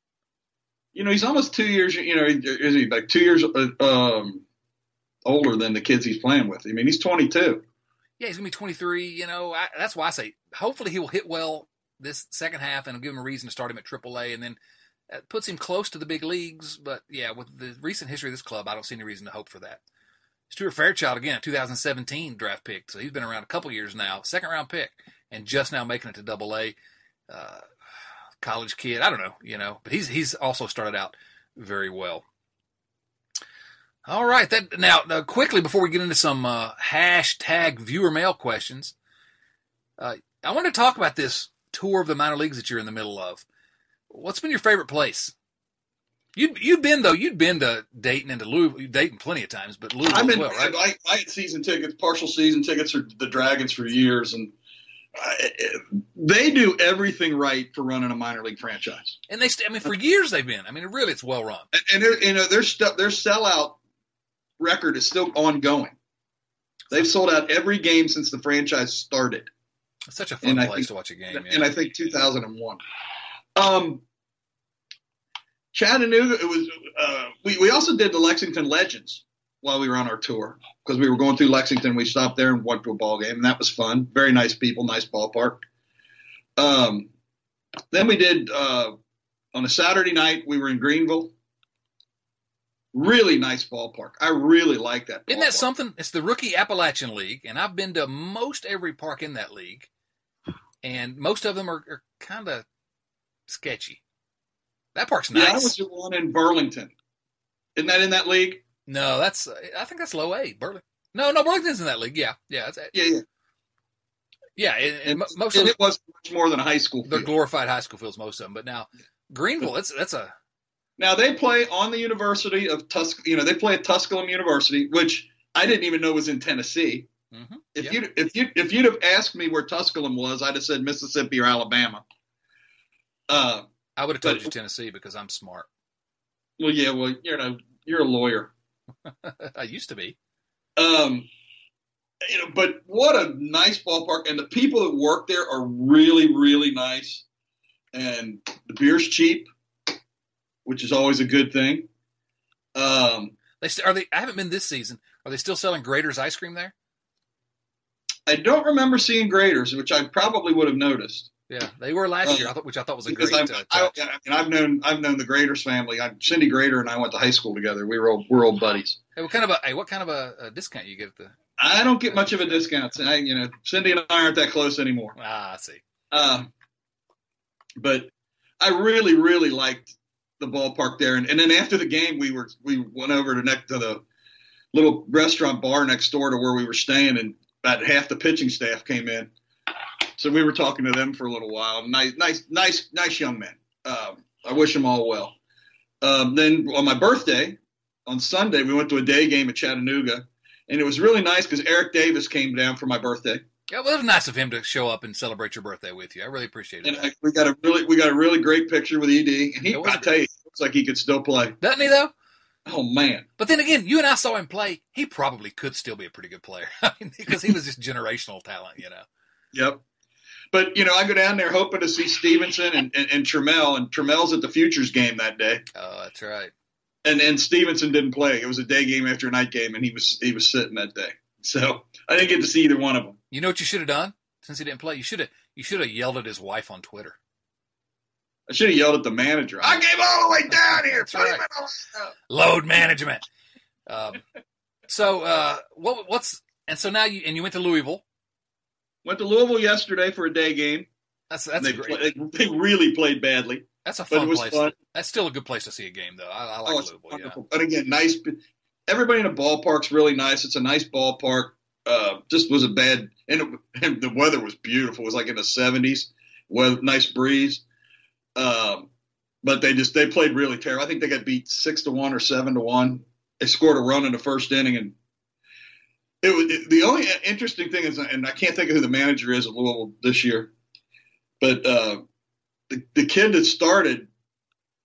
You know, he's almost two years. You know, is he like two years uh, um, older than the kids he's playing with? I mean, he's 22. Yeah, he's gonna be 23. You know, I, that's why I say hopefully he will hit well this second half, and it'll give him a reason to start him at AAA, and then it puts him close to the big leagues, but yeah, with the recent history of this club, I don't see any reason to hope for that. Stuart Fairchild again, a 2017 draft pick, so he's been around a couple years now, second round pick, and just now making it to Double A. Uh, college kid, I don't know, you know, but he's he's also started out very well. All right, that now quickly before we get into some uh, hashtag viewer mail questions, uh, I want to talk about this tour of the minor leagues that you're in the middle of. What's been your favorite place? You you've been though you'd been to Dayton and to Louisville, Dayton plenty of times, but Louisville I've been, as well, right? I, I, had season tickets, partial season tickets for the Dragons for years, and I, they do everything right for running a minor league franchise. And they, I mean, for years they've been. I mean, really, it's well run. And, and you know, their st- their sellout record is still ongoing. They've sold out every game since the franchise started. It's such a fun and place think, to watch a game. And. I think 2001. Um, Chattanooga. It was. Uh, we we also did the Lexington Legends while we were on our tour because we were going through Lexington. We stopped there and went to a ball game, and that was fun. Very nice people, nice ballpark. Um, then we did uh, on a Saturday night. We were in Greeneville. Really nice ballpark. I really like that. Isn't that something? It's the Rookie Appalachian League, and I've been to most every park in that league, and most of them are, are kind of sketchy. That park's nice. Yeah, I was the one in Burlington. Isn't that in that league? No, that's I think that's low A. Burlington. No, no, Burlington's in that league. Yeah, yeah, yeah, yeah. Yeah, and, and most and of it wasn't much more than a high school the field. glorified high school fields, most of them. But now Greeneville, that's that's a Now they play on the University of Tus. You know, they play at Tusculum University, which I didn't even know was in Tennessee. mhm, If yeah. you if you if you'd have asked me where Tusculum was, I'd have said Mississippi or Alabama. Uh, I would have told but- you Tennessee because I'm smart. well, yeah, well, you know, you're a lawyer. I used to be. Um, you know, but what a nice ballpark, and the people that work there are really, really nice, and the beer's cheap, which is always a good thing. Um, They st- are they? I haven't been this season. Are they still selling Graeter's ice cream there? I don't remember seeing Graeter's, which I probably would have noticed. Yeah, they were last Uh, year. Which I thought was a great I've, uh, I, I mean, I've known I've known the Graeters family. I, Cindy Graeter and I went to high school together. We were old, we're old buddies. Hey, what kind of a hey, what kind of a, a discount you get the? I don't get much of a discount. I, you know, Cindy and I aren't that close anymore. Ah, I see. Um, but I really, really liked the ballpark there. And, and then after the game, we were we went over to next to the little restaurant bar next door to where we were staying, and about half the pitching staff came in. So we were talking to them for a little while. Nice, nice, nice, nice young men. Um, I wish them all well. Um, then on my birthday, on Sunday, we went to a day game at Chattanooga, and it was really nice because Eric Davis came down for my birthday. Yeah, well, it was nice of him to show up and celebrate your birthday with you. I really appreciated And that. I, we got a really we got a really great picture with Ed, and he It I tell you, looks like he could still play. Doesn't he though? Oh man, But then again, you and I saw him play. He probably could still be a pretty good player. I mean, because he was just generational talent, you know. yep. But you know, I go down there hoping to see Stephenson and and, and Trammell, and Trammell's at the Futures game that day, Oh, that's right. and and Stephenson didn't play. It was a day game after a night game, and he was he was sitting that day, so I didn't get to see either one of them. You know what you should have done since he didn't play? You should have you should have yelled at his wife on Twitter. I should have yelled at the manager. I came all the way down here. That's Put him right. Load management. Um, so uh, what what's and so now you and you went to Louisville. Went to Louisville yesterday for a day game. That's that's they, great. play- they really played badly, That's a fun place. fun. That's still a good place to see a game, though. I, I like Oh, Louisville. Yeah. And again, nice. Everybody in the ballpark's really nice. It's a nice ballpark. Uh, just was a bad, and, it, and the weather was beautiful. It was like in the seventies. Weather, nice breeze. Um, but they just they played really terrible. I think they got beat six to one or seven to one. They scored a run in the first inning, and it was it, the only interesting thing is, and I can't think of who the manager is at Louisville this year, but uh, the the kid that started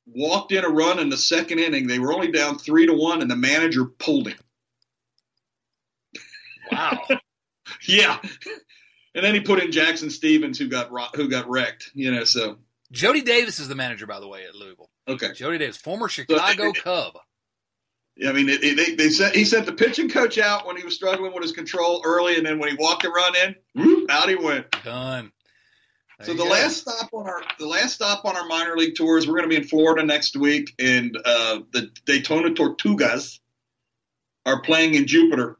walked in a run in the second inning. They were only down three to one, and the manager pulled him. Wow. Yeah, and then he put in Jackson Stephens, who got who got wrecked. You know, so Jody Davis is the manager, by the way, at Louisville. okay. Jody Davis, former Chicago Cub. I mean, it, it, they, they sent he sent the pitching coach out when he was struggling with his control early, and then when he walked the run in, whoop, out he went. Done. There So the go. last stop on our the last stop on our minor league tours, we're going to be in Florida next week, and uh, the Daytona Tortugas are playing in Jupiter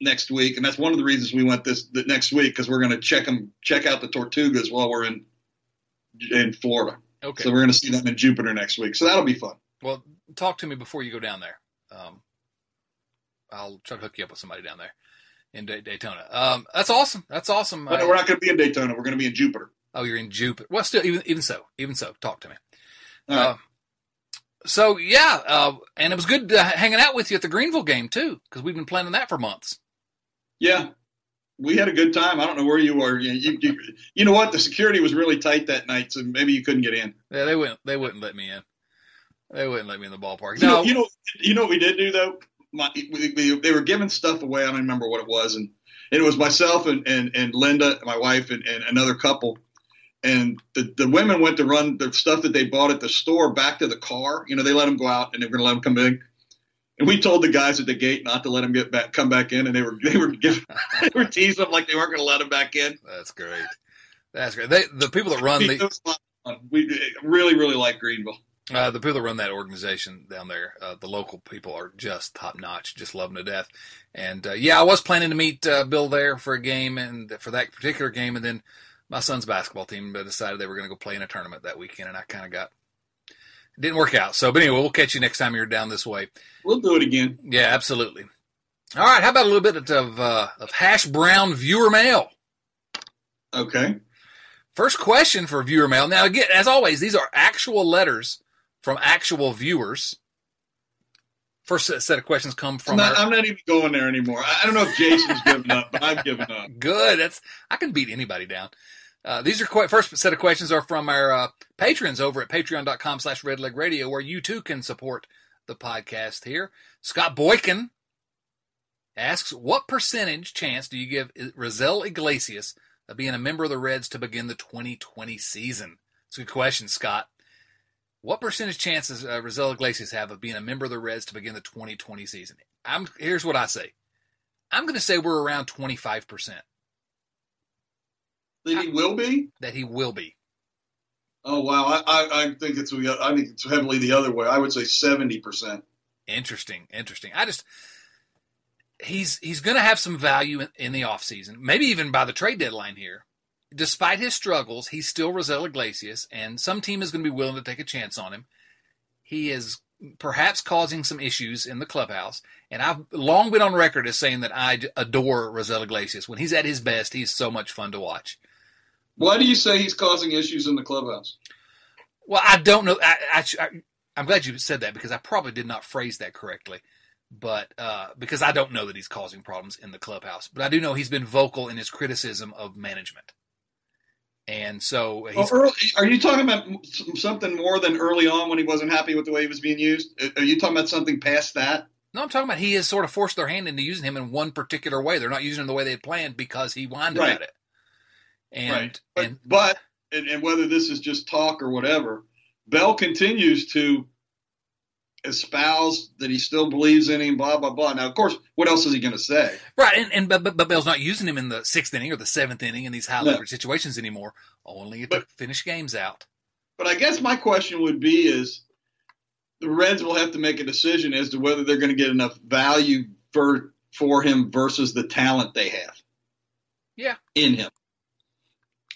next week, and that's one of the reasons we went this the next week because we're going to check them check out the Tortugas while we're in in Florida. Okay. So we're going to see them in Jupiter next week. So that'll be fun. Well, talk to me before you go down there. Um, I'll try to hook you up with somebody down there in Day- Daytona. Um, that's awesome. That's awesome. But we're not going to be in Daytona. We're going to be in Jupiter. oh, you're in Jupiter. Well, still, even even so, even so, talk to me. Right. Uh, so yeah, uh, and it was good uh, hanging out with you at the Greeneville game too, because we've been planning that for months. Yeah, we had a good time. I don't know where you were. You, you, you, you know what? The security was really tight that night, so maybe you couldn't get in. Yeah, they wouldn't. They wouldn't let me in. They wouldn't let me in the ballpark. You No, know, you know, you know what we did do though. My, we, we, they were giving stuff away. I don't remember what it was, and, and it was myself and, and, and Linda, my wife, and, and another couple. And the, the women went to run the stuff that they bought at the store back to the car. You know, they let them go out, and they were going to let them come in. And we told the guys at the gate not to let them get back, come back in, and they were they were giving, they were teasing them like they weren't going to let them back in. that's great. That's great. They, the people that run the was a lot of fun. We really really like Greeneville. Uh, the people that run that organization down there, uh, the local people are just top notch, just love them to death. And uh, yeah, I was planning to meet uh, Bill there for a game and for that particular game, and then my son's basketball team decided they were going to go play in a tournament that weekend, and I kind of got didn't work out. So, but anyway, we'll catch you next time you're down this way. We'll do it again. Yeah, absolutely. All right, how about a little bit of uh, of hash brown viewer mail? Okay. First question for viewer mail. Now, again, as always, these are actual letters from actual viewers. First set of questions come I'm from not, our, I'm not even going there anymore. I don't know if Jason's given up, but I'm giving up. Good. That's I can beat anybody down. Uh, these are quite, first set of questions are from our uh, patrons over at patreon.com slash redleg radio where you too can support the podcast here. Scott Boykin asks, what percentage chance do you give Raisel Iglesias of being a member of the Reds to begin the 2020 season? It's a good question, Scott. What percentage chances uh, Raisel Iglesias have of being a member of the Reds to begin the 2020 season? I'm here's what I say. I'm going to say we're around 25 percent That he will be? that he will be. Oh wow, I, I, I think it's I think it's heavily the other way. I would say seventy percent. Interesting, interesting. I just he's he's going to have some value in, in the offseason, maybe even by the trade deadline here. Despite his struggles, he's still Raisel Iglesias, and some team is going to be willing to take a chance on him. He is perhaps causing some issues in the clubhouse, and I've long been on record as saying that I adore Raisel Iglesias. When he's at his best, he's so much fun to watch. Why do you say he's causing issues in the clubhouse? Well, I don't know. I, I, I, I'm glad you said that because I probably did not phrase that correctly. But uh, because I don't know that he's causing problems in the clubhouse, but I do know he's been vocal in his criticism of management. And so Well, early, are you talking about something more than early on when he wasn't happy with the way he was being used? Are you talking about something past that? no, I'm talking about he has sort of forced their hand into using him in one particular way. They're not using him the way they planned because he whined Right. about it. And right. But, and but and, and whether this is just talk or whatever, Bell continues to espouse that he still believes in him. Blah blah blah. Now, of course, what else is he going to say? Right, and, and but, but, Bell's not using him in the sixth inning or the seventh inning in these high No. leverage situations anymore. Only to But- finish games out. But I guess my question would be: is the Reds will have to make a decision as to whether they're going to get enough value for for him versus the talent they have. Yeah. in him.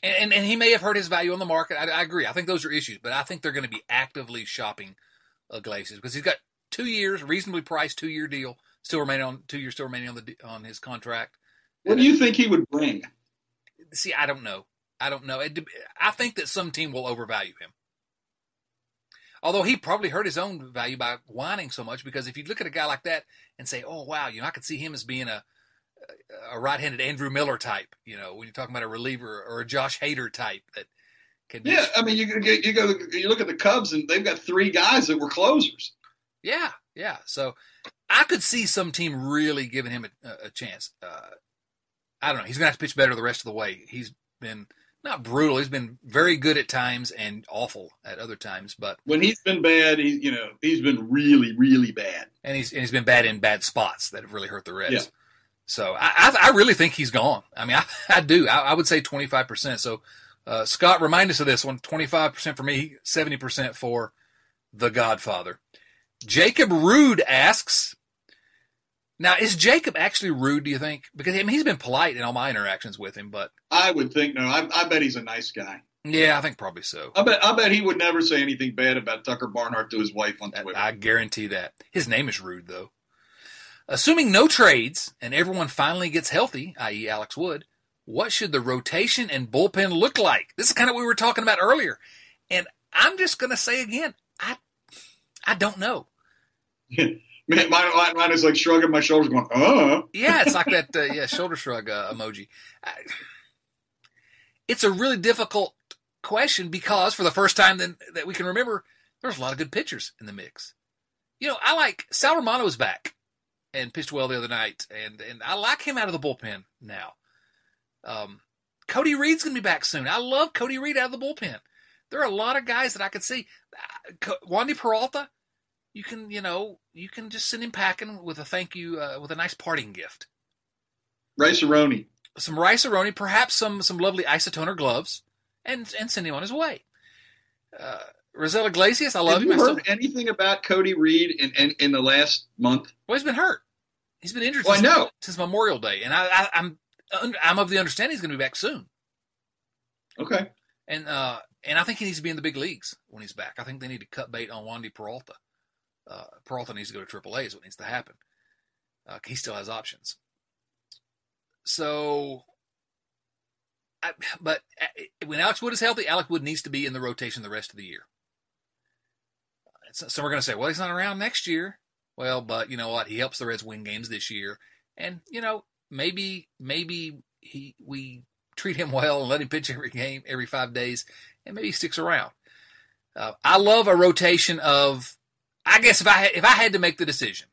And, and and he may have hurt his value on the market. I, I agree. I think those are issues, but I think they're going to be actively shopping Iglesias because he's got two years, reasonably priced two year deal, still remaining on two years, still remaining on the on his contract. What do you think he would bring? See, I don't know. I don't know. It, I think that some team will overvalue him. Although he probably hurt his own value by whining so much, because if you look at a guy like that and say, "Oh wow," you know, I could see him as being a a right-handed Andrew Miller type. You know, when you're talking about a reliever or a Josh Hader type that Yeah, I mean, you go- you go you look at the Cubs and they've got three guys that were closers. Yeah, yeah. So I could see some team really giving him a, a chance. Uh, I don't know. He's gonna have to pitch better the rest of the way. He's been not brutal. He's been very good at times and awful at other times. But When he's been bad, he you know he's been really really bad. and he's and he's been bad in bad spots that have really hurt the Reds. Yeah. So I, I I really think he's gone. I mean, I, I do. I, I would say twenty five percent. So uh, Scott, remind us of this one: twenty five percent for me, seventy percent for the Godfather. Jacob Rude asks. Now, is Jacob actually rude? Do you think? Because I mean, he's been polite in all my interactions with him, but I would think no. I, I bet he's a nice guy. yeah, I think probably so. I bet I bet he would never say anything bad about Tucker Barnhart to his wife on I, Twitter. I guarantee that. His name is Rude, though. Assuming no trades and everyone finally gets healthy, i.e., Alex Wood, what should the rotation and bullpen look like? This is kind of what we were talking about earlier. And I'm just going to say again, I, I don't know. Man, mine, mine, mine is like shrugging my shoulders, going, "Uh." Yeah, it's like that uh, yeah shoulder shrug uh, emoji. I, it's a really difficult question because for the first time then, that we can remember, there's a lot of good pitchers in the mix. You know, I like Sal Romano is back and pitched well the other night, and and I like him out of the bullpen now. Um, Cody Reed's going to be back soon. I love Cody Reed out of the bullpen. There are a lot of guys that I could see. Uh, Wandy Peralta, you can you know you can just send him packing with a thank you uh, with a nice parting gift Rice-A-Roni. some Rice-A-Roni, perhaps some some lovely isotoner gloves, and and send him on his way. Uh, Rosella Iglesias, I love Have him. you I still, anything about Cody Reed in, in, in the last month? well, he's been hurt. He's been injured Well, I since, know. since Memorial Day, and I, I, I'm I'm of the understanding he's going to be back soon. Okay. And uh, and I think he needs to be in the big leagues when he's back. I think they need to cut bait on Wandy Peralta. Uh, Peralta needs to go to AAA is what needs to happen. Uh, he still has options. So I, but uh, when Alex Wood is healthy, Alex Wood needs to be in the rotation the rest of the year. So we're going to say, well, he's not around next year. Well, but you know what? He helps the Reds win games this year, and you know maybe maybe he we treat him well and let him pitch every game every five days, and maybe he sticks around. Uh, I love a rotation of. I guess if I if I had to make the decision,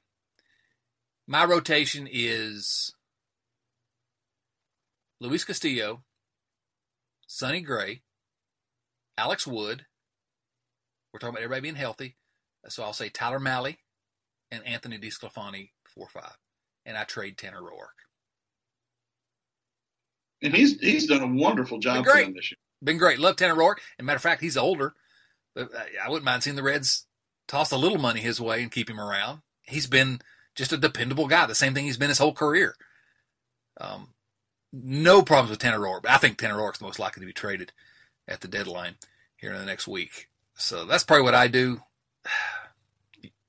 my rotation is Luis Castillo, Sonny Gray, Alex Wood. We're talking about everybody being healthy. So I'll say Tyler Mahle and Anthony DeSclafani 4-5. And I trade Tanner Roark. And he's he's done a wonderful job for them this year. Been great. Love Tanner Roark. And matter of fact, he's older. But I wouldn't mind seeing the Reds toss a little money his way and keep him around. He's been just a dependable guy. The same thing he's been his whole career. Um, no problems with Tanner Roark. I think Tanner Roark's most likely to be traded at the deadline here in the next week. So that's probably what I do.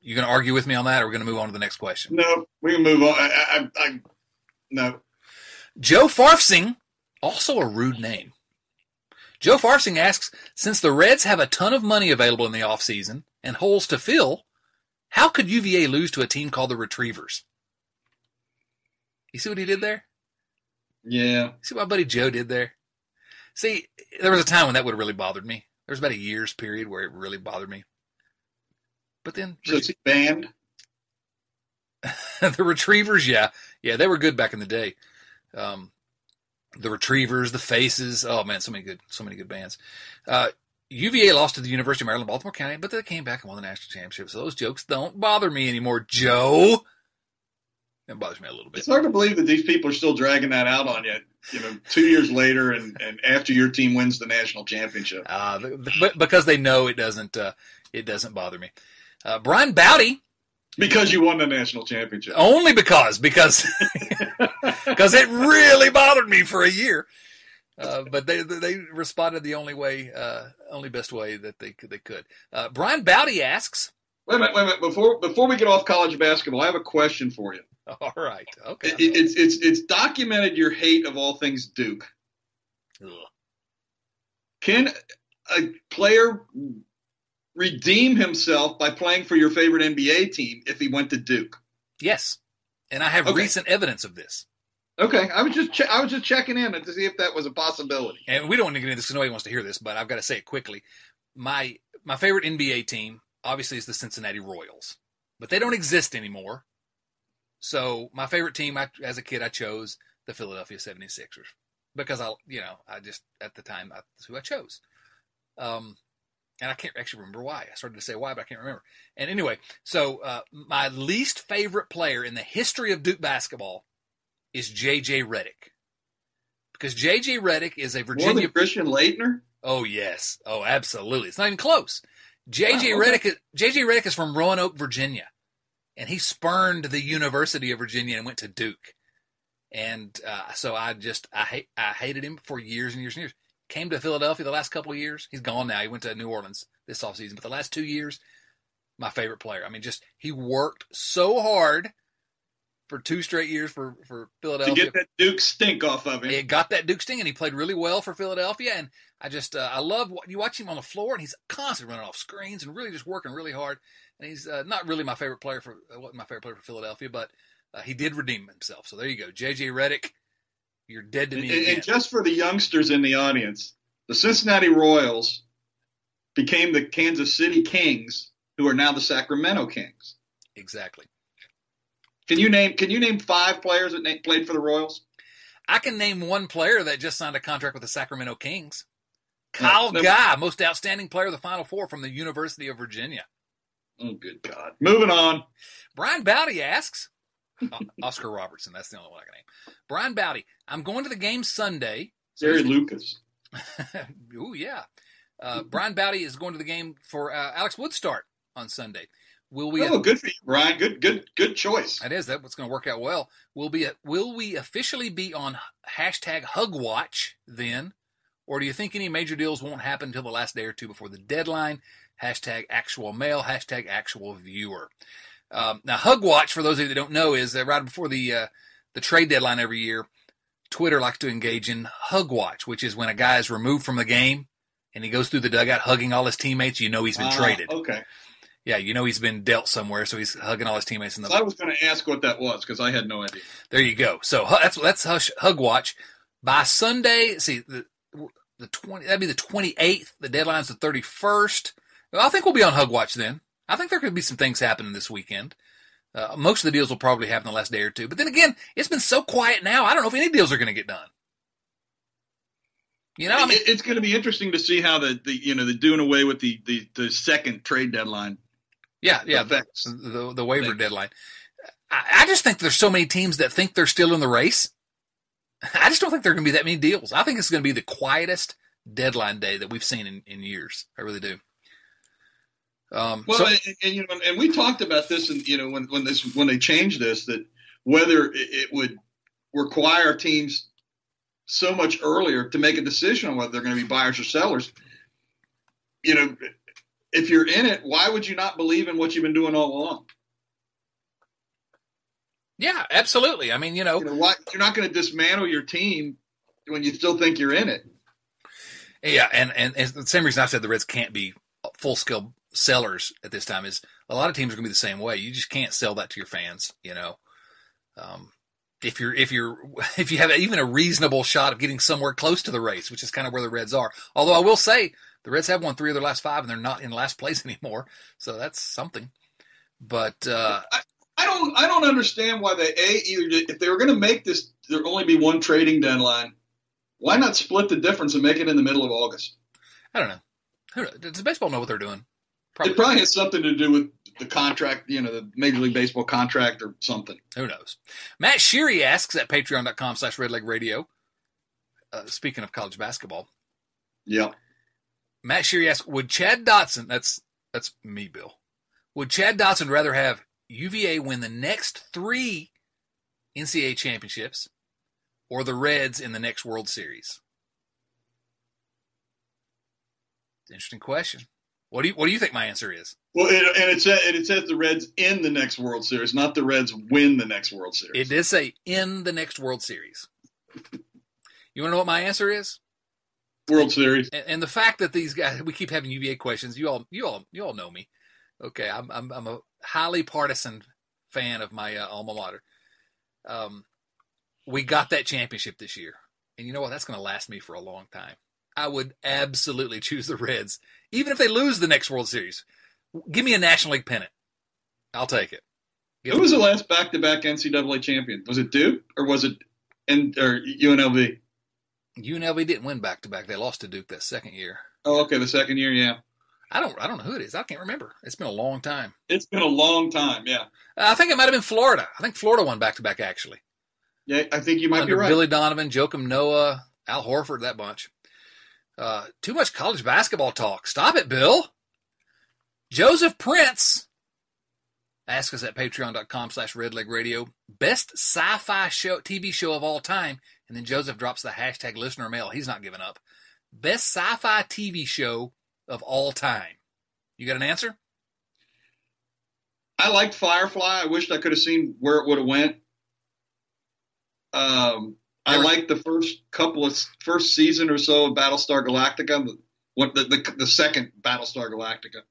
You going to argue with me on that, or we're going to move on to the next question? No, we can move on. I, I, I no. Joe Farfsing, also a rude name. Joe Farfsing asks, since the Reds have a ton of money available in the offseason and holes to fill, how could UVA lose to a team called the Retrievers? You see what he did there? Yeah. See what my buddy Joe did there? See, there was a time when that would have really bothered me. There was about a year's period where it really bothered me. But then so it's banned. the Retrievers, yeah, yeah, they were good back in the day. Um, the Retrievers, the Faces, oh man, so many good, so many good bands. Uh, UVA lost to the University of Maryland, Baltimore County, but they came back and won the national championship. So those jokes don't bother me anymore, Joe. It bothers me a little bit. It's hard to believe that these people are still dragging that out on you. You know, two years later, and, and after your team wins the national championship. Uh, because they know it doesn't uh, it doesn't bother me. Uh, Brian Bowdy. Because you won the national championship. Only because because because it really bothered me for a year. Uh, but they they responded the only way, uh, only best way that they could. They could. Uh, Brian Bowdy asks. Wait a minute, wait a minute. Before before we get off college basketball, I have a question for you. All right. Okay. It, it's it's it's documented your hate of all things Duke. Ugh. Can a player redeem himself by playing for your favorite NBA team if he went to Duke? Yes, and I have okay. recent evidence of this. Okay, I was just che- I was just checking in to see if that was a possibility. And we don't want to get into this because nobody wants to hear this, but I've got to say it quickly. My my favorite NBA team obviously is the Cincinnati Royals, but they don't exist anymore. So my favorite team, I, as a kid, I chose the Philadelphia 76ers because I, you know, I just at the time that's who I chose. Um, and I can't actually remember why. I started to say why, but I can't remember. And anyway, so uh, my least favorite player in the history of Duke basketball is J.J. Redick. Because J.J. Redick is a Virginia. More than Christian Laettner? Oh, yes. Oh, absolutely. It's not even close. J.J. Oh, okay. Redick, J.J. Redick is from Roanoke, Virginia. And he spurned the University of Virginia and went to Duke. And uh, so I just, I, hate, I hated him for years and years and years. Came to Philadelphia the last couple of years. He's gone now. He went to New Orleans this offseason. But the last two years, my favorite player. I mean, just he worked so hard for two straight years for, for Philadelphia. To get that Duke stink off of him. It got that Duke stink, and he played really well for Philadelphia. And I just, uh, I love what you watch him on the floor, and he's constantly running off screens and really just working really hard. And he's uh, not really my favorite player for, uh, wasn't my favorite player for Philadelphia, but uh, he did redeem himself. So there you go. JJ Redick, you're dead to me. And, and just for the youngsters in the audience, the Cincinnati Royals became the Kansas City Kings, who are now the Sacramento Kings. Exactly. Can you name Can you name five players that na- played for the Royals? I can name one player that just signed a contract with the Sacramento Kings. Uh, Kyle no, no. Guy, most outstanding player of the Final Four from the University of Virginia. Oh, good God. Moving on. Brian Bowdy asks, Oscar Robertson, that's the only one I can name. Brian Bowdy, I'm going to the game Sunday. Jerry Lucas. oh, yeah. Uh, Brian Bowdy is going to the game for uh, Alex Woodstart on Sunday. Will we? Oh, good for you, Brian. Good, good, good choice. That is that. What's going to work out well. Will be. Will we officially be on hashtag Hug Watch then, or do you think any major deals won't happen until the last day or two before the deadline? Hashtag Actual Mail. Hashtag Actual Viewer. Um, now, Hug Watch, for those of you that don't know, is uh, right before the uh, the trade deadline every year. Twitter likes to engage in hug watch, which is when a guy is removed from the game and he goes through the dugout hugging all his teammates. You know he's been Ah, traded. Okay. Yeah, you know he's been dealt somewhere, so he's hugging all his teammates in the So I was going to ask what that was because I had no idea. There you go. So that's that's hush, hug watch. By Sunday, see the the twenty that'd be the twenty eighth. The deadline's the thirty first. I think we'll be on hug watch then. I think there could be some things happening this weekend. Uh, most of the deals will probably happen the last day or two. But then again, it's been so quiet now. I don't know if any deals are going to get done. You know, I mean, it's going to be interesting to see how the, the you know the doing away with the, the, the second trade deadline yeah, yeah, affects. the the waiver Thanks. deadline. I, I just think there's so many teams that think they're still in the race. I just don't think there are going to be that many deals. I think it's going to be the quietest deadline day that we've seen in, in years. I really do. Um, Well, so- and, and you know, and we talked about this, and you know, when when this when they changed this, that whether it, would require teams so much earlier to make a decision on whether they're going to be buyers or sellers. You know, if you're in it, why would you not believe in what you've been doing all along? yeah, absolutely. I mean, you know, You know, why you're not going to dismantle your team when you still think you're in it. Yeah, and, and, and the same reason I said the Reds can't be full scale sellers at this time is a lot of teams are going to be the same way. You just can't sell that to your fans, you know. Um, if you're if you're if you have even a reasonable shot of getting somewhere close to the race, which is kind of where the Reds are. Although I will say the Reds have won three of their last five, and they're not in last place anymore, so that's something. But uh, I don't I don't understand why they a either if they were going to make this there only be one trading deadline, why not split the difference and make it in the middle of August? I don't know. Does baseball know what they're doing? It probably has something to do with the contract, you know, the Major League Baseball contract or something. Who knows? Matt Sheary asks at patreon.com slash redleg radio. Uh, speaking of college basketball, Yeah. Matt Sheary asks, would Chad Dotson, that's, that's me, Bill, would Chad Dotson rather have UVA win the next three NCAA championships or the Reds in the next World Series? Interesting question. What do you, what do you think my answer is? Well, it, and it says it says the Reds in the next World Series, not the Reds win the next World Series. It did say in the next World Series. You want to know what my answer is? World Series. and, and the fact that these guys we keep having UVA questions, you all you all you all know me. Okay, I'm I'm, I'm a highly partisan fan of my uh, alma mater. Um, we got that championship this year, and you know what? That's going to last me for a long time. I would absolutely choose the Reds, even if they lose the next World Series. Give me a National League pennant. I'll take it. Give Who was the last back-to-back NCAA champion? Was it Duke or was it N, or UNLV? UNLV didn't win back to back. They lost to Duke that second year. Oh, okay, the second year. Yeah, I don't I don't know who it is. I can't remember. It's been a long time. it's been a long time. Yeah, uh, I think it might have been Florida. I think Florida won back to back actually. yeah. I think you might Under be right. Billy Donovan, Joakim Noah, Al Horford, that bunch. Uh, too much college basketball talk. Stop it, Bill. Joseph Prince ask us at patreon.com slash redlegradio. Best sci-fi show TV show of all time. And then Joseph drops the hashtag listener mail. He's not giving up. Best sci-fi TV show of all time. You got an answer? I liked Firefly. I wished I could have seen where it would have went. Um, I like the first couple of first season or so of Battlestar Galactica. What the, the the second Battlestar Galactica.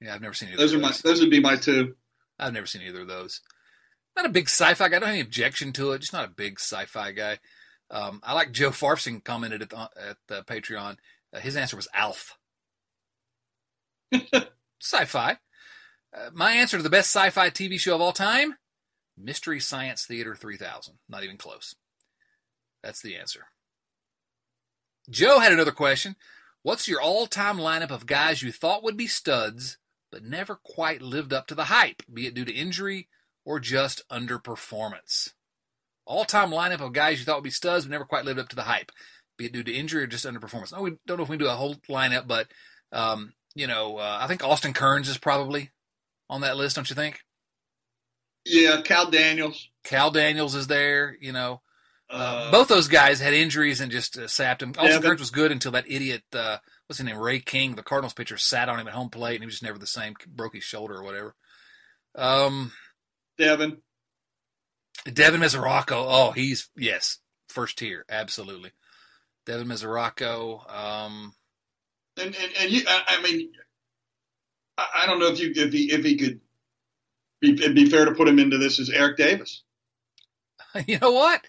Yeah, I've never seen either Those of are my those. those would be my two. I've never seen either of those. Not a big sci-fi guy. I don't have any objection to it. Just not a big sci-fi guy. Um, I like Joe Farfsing commented at the, at the Patreon. Uh, his answer was Alf. sci-fi. Uh, my answer to the best sci-fi TV show of all time: Mystery Science Theater 3000. Not even close. That's the answer. Joe had another question. What's your all-time lineup of guys you thought would be studs but never quite lived up to the hype, be it due to injury or just underperformance. All time lineup of guys you thought would be studs but never quite lived up to the hype, be it due to injury or just underperformance. No, we don't know if we can do a whole lineup, but um, you know, uh, I think Austin Kearns is probably on that list, don't you think? Yeah, Kal Daniels. Kal Daniels is there, you know. Uh, Uh, both those guys had injuries and just uh, sapped him. Austin Kearns was good until that idiot, uh, what's his name, Ray King, the Cardinals pitcher, sat on him at home plate and he was just never the same, broke his shoulder or whatever. Um, Devin. Devin Mesoraco. Oh, he's yes, first tier, absolutely. Devin Mesoraco. Um, and and, and you, I, I mean, I, I, don't know if you if he if he could be it'd be fair to put him into this as Eric Davis. You know what?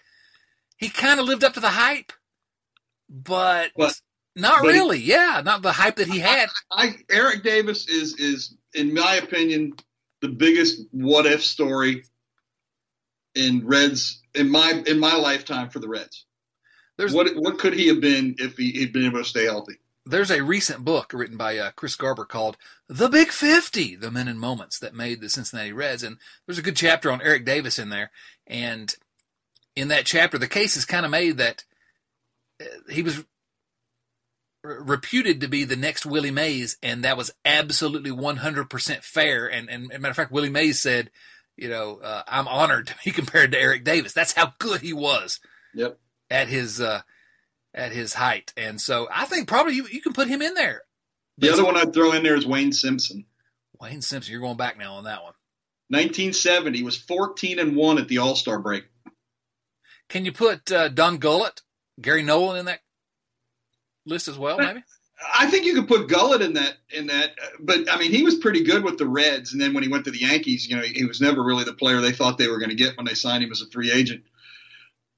He kind of lived up to the hype, but, but not but really. He, yeah, not the hype that he had. I, I, Eric Davis is is in my opinion the biggest what if story in Reds in my in my lifetime for the Reds. There's, what what could he have been if he had been able to stay healthy? There's a recent book written by uh, Chris Garber called "The Big 50: The Men and Moments That Made the Cincinnati Reds," and there's a good chapter on Eric Davis in there. And in that chapter, the case is kind of made that uh, he was reputed to be the next Willie Mays, and that was absolutely 100% fair. And, and, and matter of fact, Willie Mays said, you know, uh, I'm honored to be compared to Eric Davis. That's how good he was. Yep. At his uh, at his height, and so I think probably you, you can put him in there. The other one I'd throw in there is Wayne Simpson. Wayne Simpson, you're going back now on that one. 1970 was 14 and one at the All Star break. Can you put uh, Don Gullett, Gary Nolan in that list as well, maybe? I think you could put Gullett in that in that, but I mean he was pretty good with the Reds, and then when he went to the Yankees, you know he, he was never really the player they thought they were going to get when they signed him as a free agent.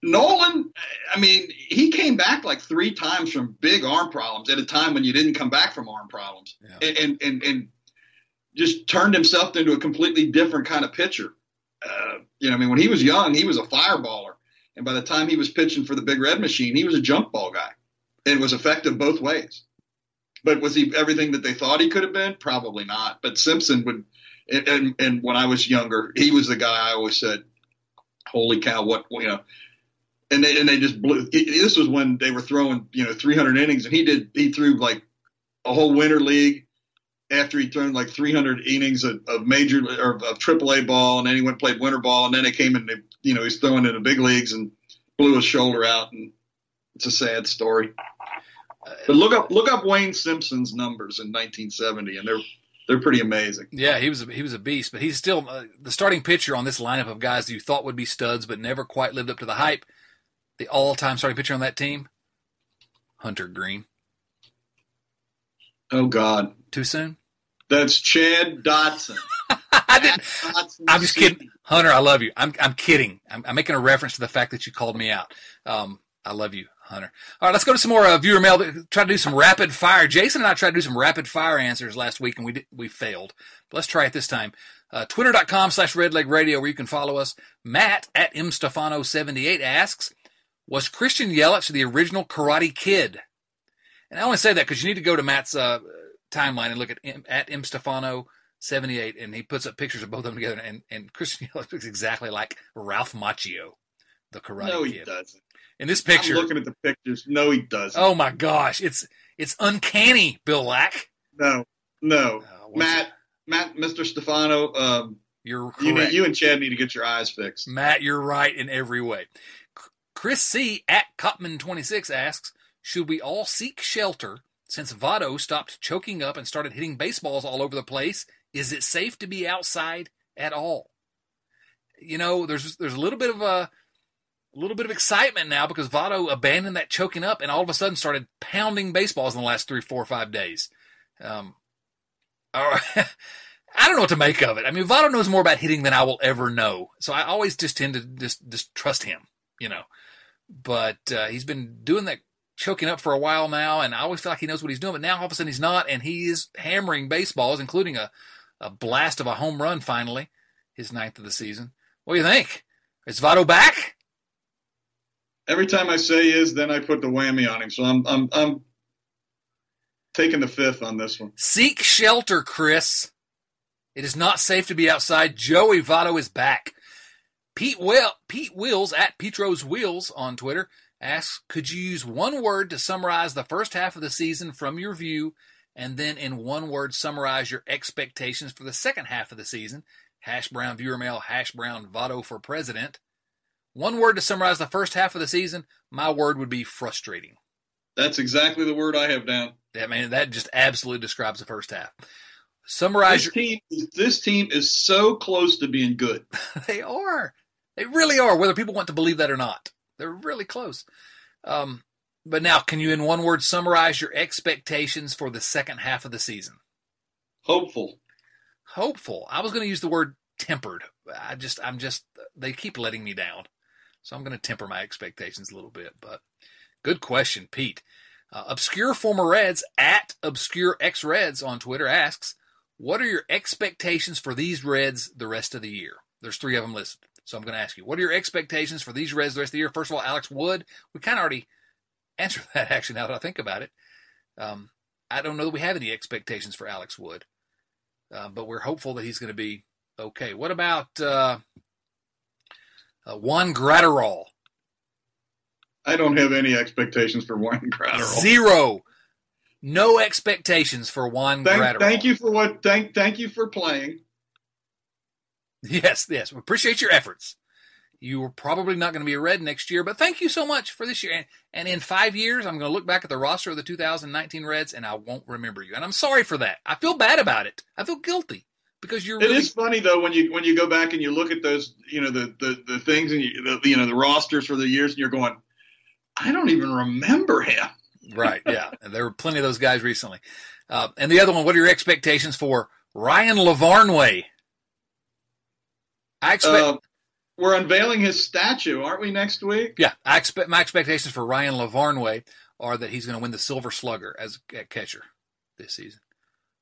Nolan, I mean, he came back like three times from big arm problems at a time when you didn't come back from arm problems, yeah. and, and and just turned himself into a completely different kind of pitcher. Uh, you know, I mean, when he was young, he was a fireballer, and by the time he was pitching for the Big Red Machine, he was a jump ball guy and was effective both ways. But was he everything that they thought he could have been? Probably not. But Simpson would, and, and, and when I was younger, he was the guy I always said, "Holy cow! What you know." And they and they just blew. This was when they were throwing you know 300 innings, and he did he threw like a whole winter league after he threw like 300 innings of, of major or of AAA ball, and then he went and played winter ball, and then they came and you know he's throwing in the big leagues and blew his shoulder out, and it's a sad story. But look up look up Wayne Simpson's numbers in 1970, and they're they're pretty amazing. Yeah, he was a, he was a beast, but he's still uh, the starting pitcher on this lineup of guys you thought would be studs, but never quite lived up to the hype. The all-time starting pitcher on that team, Hunter Greene. Oh God, too soon. That's Chad Dotson. I didn't. I'm just kidding, Hunter. I love you. I'm I'm kidding. I'm, I'm, making a reference to the fact that you called me out. Um, I love you, Hunter. All right, let's go to some more uh, viewer mail. Try to do some rapid fire. Jason and I tried to do some rapid fire answers last week, and we did, we failed. But let's try it this time. Uh, Twitter.com slash Redleg Radio, where you can follow us. Matt at mstefano78 asks, was Christian Yelich the original Karate Kid? And I only say that because you need to go to Matt's uh, timeline and look at at mstefano78, and he puts up pictures of both of them together. And, and Christian Yelich looks exactly like Ralph Macchio, the Karate no, Kid. No, he doesn't in this picture. I'm looking at the pictures. No, he doesn't. Oh my gosh, it's it's uncanny, Bill Lack. No, no, uh, Matt, it? Matt, Mr. Stefano. Um, you're correct. You, you and Chad need to get your eyes fixed. Matt, you're right in every way. Chris C at Copman26 asks, should we all seek shelter since Votto stopped choking up and started hitting baseballs all over the place? Is it safe to be outside at all? You know, there's there's a little bit of a a little bit of excitement now because Votto abandoned that choking up and all of a sudden started pounding baseballs in the last three, four, five days. Um, I don't know what to make of it. I mean, Votto knows more about hitting than I will ever know, so I always just tend to just just trust him, you know. But uh, he's been doing that choking up for a while now, and I always feel like he knows what he's doing. But now all of a sudden he's not, and he is hammering baseballs, including a a blast of a home run finally, his ninth of the season. What do you think? Is Votto back? every time I say is, then I put the whammy on him. So I'm I'm I'm taking the fifth on this one. Seek shelter, Chris. It is not safe to be outside. Joey Votto is back. Pete Pete Wills at Petro's Wheels on Twitter asks, could you use one word to summarize the first half of the season from your view, and then in one word summarize your expectations for the second half of the season? Hash Brown viewer mail, Hash Brown Votto for president. One word to summarize the first half of the season, my word would be frustrating. That's exactly the word I have down. Yeah, man, that just absolutely describes the first half. Summarize this your... team. This team is so close to being good. they are. They really are, whether people want to believe that or not. They're really close. Um, but now, can you, in one word, summarize your expectations for the second half of the season? Hopeful. Hopeful. I was going to use the word tempered. I just, I'm just, they keep letting me down. So I'm going to temper my expectations a little bit. But good question, Pete. Uh, obscure former Reds at obscure ex Reds on Twitter asks, "What are your expectations for these Reds the rest of the year?" There's three of them listed, so I'm going to ask you, what are your expectations for these Reds the rest of the year? First of all, Alex Wood. We kind of already answered that actually. Now that I think about it, um, I don't know that we have any expectations for Alex Wood, uh, but we're hopeful that he's going to be okay. What about uh, uh, Juan Graterol? I don't have any expectations for Juan Graterol. Zero. No expectations for Juan thank, Graterol. Thank you for what. Thank thank you for playing. Yes, yes. We appreciate your efforts. You are probably not going to be a Red next year, but thank you so much for this year. And, and in five years, I'm going to look back at the roster of the 2019 Reds, and I won't remember you. And I'm sorry for that. I feel bad about it. I feel guilty because you're. Really... It is funny though when you when you go back and you look at those, you know, the the, the things and you, the, you know the rosters for the years, and you're going, I don't even remember him. Right. Yeah. And there were plenty of those guys recently. Uh, and the other one, what are your expectations for Ryan LaVarnway? I expect. Uh, we're unveiling his statue, aren't we, next week? Yeah, I expect my expectations for Ryan LaVarnway are that he's going to win the Silver Slugger as a catcher this season.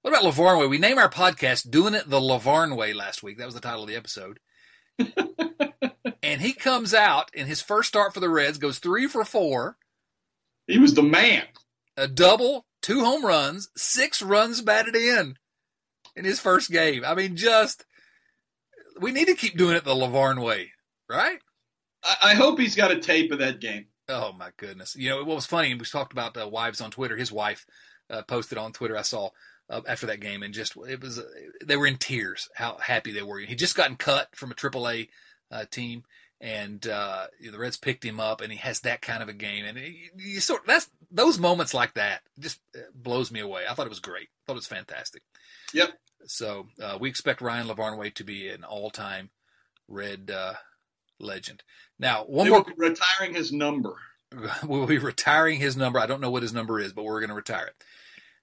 What about LaVarnway? We name our podcast "Doing It the LaVarn Way" last week. That was the title of the episode. and he comes out in his first start for the Reds, goes three for four. He was the man. A double, two home runs, six runs batted in in his first game. I mean, just we need to keep doing it the LaVarn way, right? I, I hope he's got a tape of that game. Oh my goodness! You know what was funny? We talked about uh, wives on Twitter. His wife uh, posted on Twitter. I saw uh, after that game, and just it was they were in tears how happy they were. He just gotten cut from a AAA uh, team, and uh, the Reds picked him up, and he has that kind of a game, and you sort that's those moments like that just uh, blows me away. I thought it was great. I thought it was fantastic. Yep. So uh, we expect Ryan LaVarnway to be an all-time Red uh, legend. Now, one they more retiring his number. We'll be retiring his number. I don't know what his number is, but we're going to retire it.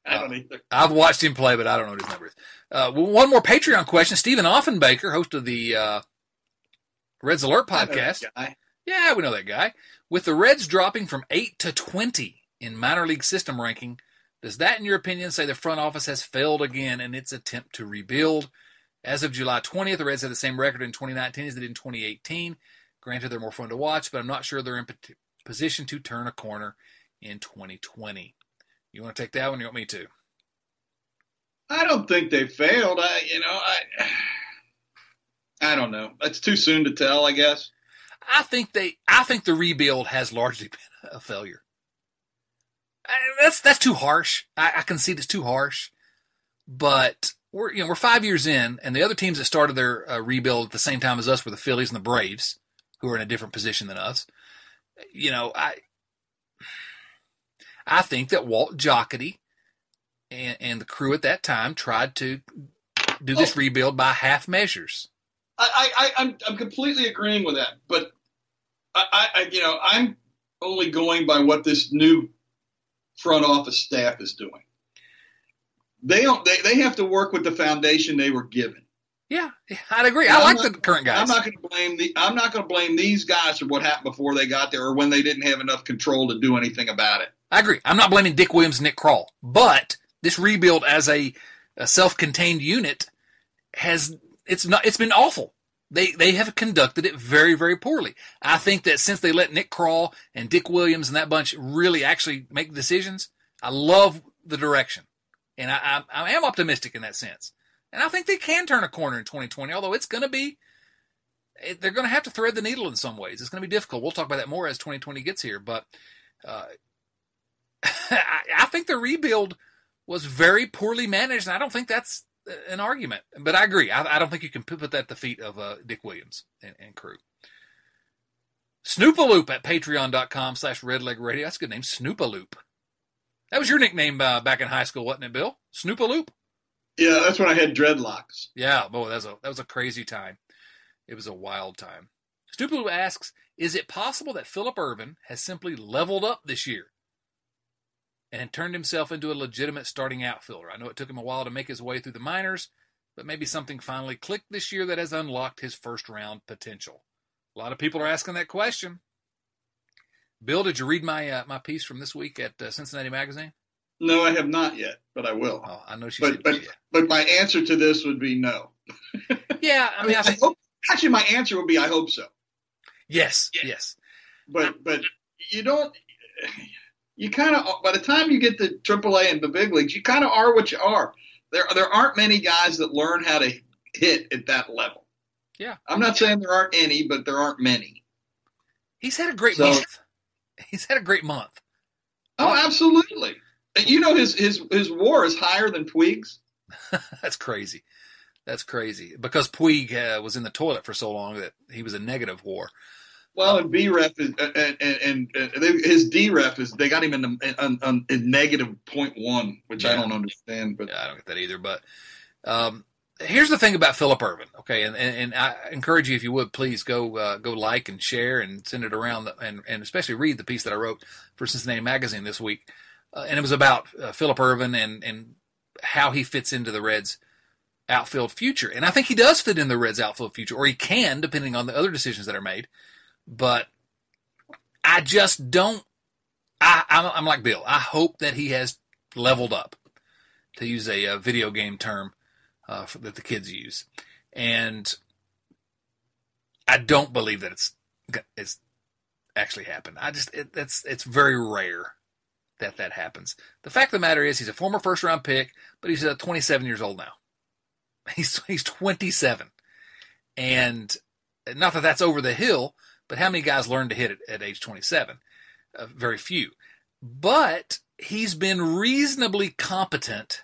I don't uh, either. I've watched him play, but I don't know what his number is. Uh, one more Patreon question. Stephen Offenbaker, host of the uh, Reds Alert podcast. Yeah, we know that guy. With the Reds dropping from 8 to 20 in minor league system ranking, does that, in your opinion, say the front office has failed again in its attempt to rebuild? As of July 20th, the Reds had the same record in 2019 as they did in 2018. Granted, they're more fun to watch, but I'm not sure they're in position to turn a corner in 2020. You want to take that one? You want me to? I don't think they failed. I, you know, I, I don't know. It's too soon to tell. I guess. I think they. I think the rebuild has largely been a failure. I, that's that's too harsh. I, I concede it's too harsh, but we're you know we're five years in, and the other teams that started their uh, rebuild at the same time as us were the Phillies and the Braves, who are in a different position than us. You know, I I think that Walt Jocketty and, and the crew at that time tried to do this oh. rebuild by half measures. I, I, I'm I'm completely agreeing with that, but I, I you know I'm only going by what this new front office staff is doing. They don't. They, they have to work with the foundation they were given. Yeah, I'd agree. I like not, the current guys. I'm not going to blame the. I'm not going to blame these guys for what happened before they got there or when they didn't have enough control to do anything about it. I agree. I'm not blaming Dick Williams, and Nick Krall, but this rebuild as a, a self-contained unit has it's not it's been awful. They they have conducted it very very poorly. I think that since they let Nick Krall and Dick Williams and that bunch really actually make decisions, I love the direction, and I, I, I am optimistic in that sense. And I think they can turn a corner in 2020, although it's going to be they're going to have to thread the needle in some ways. It's going to be difficult. We'll talk about that more as 2020 gets here, but uh, I think the rebuild was very poorly managed, and I don't think that's an argument. But I agree. I, I don't think you can put that at the feet of uh, Dick Williams and, and crew. Snoopaloop at patreon.com slash redleg radio. That's a good name, Snoopaloop. That was your nickname uh, back in high school, wasn't it, Bill? Snoopaloop? Yeah, that's when I had dreadlocks. Yeah, boy, that was a that was a crazy time. It was a wild time. Blue asks, is it possible that Phillip Ervin has simply leveled up this year and turned himself into a legitimate starting outfielder? I know it took him a while to make his way through the minors, but maybe something finally clicked this year that has unlocked his first round potential. A lot of people are asking that question. Bill, did you read my uh, my piece from this week at uh, Cincinnati Magazine? No, I have not yet, but I will. Oh, I know she but said but, yeah. but my answer to this would be no. Yeah, I mean, I I think, hope, actually, my answer would be I hope so. yes, Yeah. yes. But but you don't. You kind of by the time you get to AAA and the big leagues, you kind of are what you are. There there aren't many guys that learn how to hit at that level. Yeah. I'm not saying there aren't any, but there aren't many. He's had a great So- month. He's had a great month. Oh, absolutely. You know his his his WAR is higher than Puig's. That's crazy. That's crazy because Puig uh, was in the toilet for so long that he was a negative WAR. Well, and B ref is and and, and, they, his D ref is they got him in, the, in, in, in negative point one, which I don't understand. But Yeah, I don't get that either. But um, here's the thing about Phillip Ervin. Okay, and, and, and I encourage you if you would please go uh, go like and share and send it around, the, and and especially read the piece that I wrote for Cincinnati Magazine this week, uh, and it was about uh, Phillip Ervin and and how he fits into the Reds outfield future. And I think he does fit in the Reds outfield future, or he can, depending on the other decisions that are made. But I just don't. I, I'm, I'm like Bill. I hope that he has leveled up, to use a, uh video game term uh, for, that the kids use, and I don't believe that it's it's actually happened. I just it, it's it's very rare that that happens. The fact of the matter is, he's a former first round pick, but he's uh, 27 years old now. He's he's 27, and not that that's over the hill, but how many guys learn to hit it at age 27? Uh, very few. But he's been reasonably competent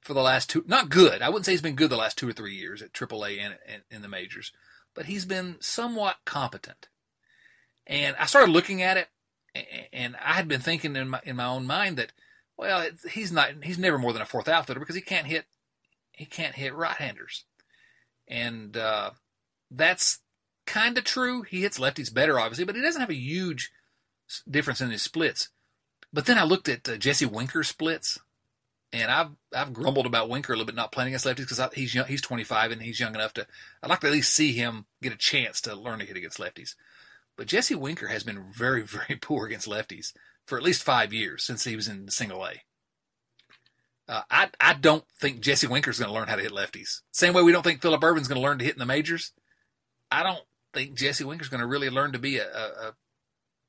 for the last two. Not good. I wouldn't say he's been good the last two or three years at AAA and in the majors, but he's been somewhat competent. And I started looking at it, and I had been thinking in my in my own mind that, well, he's not he's never more than a fourth outfielder because he can't hit he can't hit right-handers, and uh, that's kind of true. He hits lefties better, obviously, but he doesn't have a huge difference in his splits. But then I looked at uh, Jesse Winker's splits, and I've I've grumbled about Winker a little bit not playing against lefties because he's young, he's 25 and he's young enough to. I'd like to at least see him get a chance to learn to hit against lefties. But Jesse Winker has been very very poor against lefties for at least five years since he was in Single A. Uh, I I don't think Jesse Winker's going to learn how to hit lefties. Same way we don't think Phillip Ervin's going to learn to hit in the majors. I don't think Jesse Winker's going to really learn to be a, a,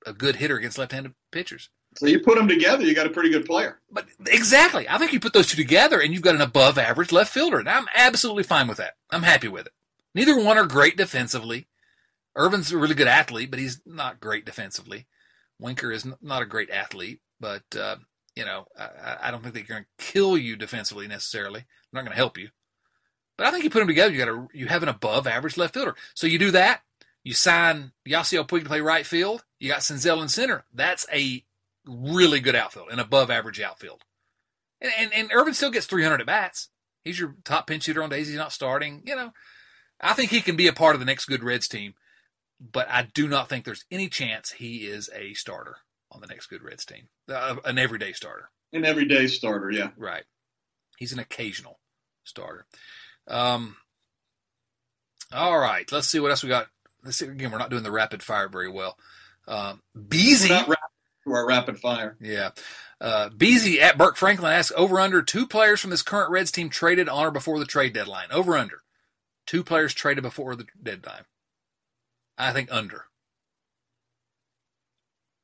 a- good hitter against left-handed pitchers. so you put them together, you got a pretty good player. But exactly, I think you put those two together and you've got an above-average left fielder, and I'm absolutely fine with that. I'm happy with it. Neither one are great defensively. Ervin's a really good athlete, but he's not great defensively. Winker is not a great athlete, but uh, you know, I- I, I don't think they're going to kill you defensively necessarily. They're not going to help you. But I think you put them together, you got a you have an above average left fielder. So you do that. You sign Yasiel Puig to play right field. You got Senzel in center. That's a really good outfield, an above average outfield. And, and and Ervin still gets 300 at bats. He's your top pinch hitter on days he's not starting. You know, I think he can be a part of the next good Reds team, but I do not think there's any chance he is a starter on the next good Reds team, uh, an everyday starter. An everyday starter, yeah. Right. He's an occasional starter. Um, all right. Let's see what else we got. Let's. Again, we're not doing the rapid fire very well. Um, Beezy. We're not rapid to our rapid fire. Yeah. Uh, Beezy at Burke Franklin asks over under two players from this current Reds team traded on or before the trade deadline. Over under. Two players traded before the deadline. I think under.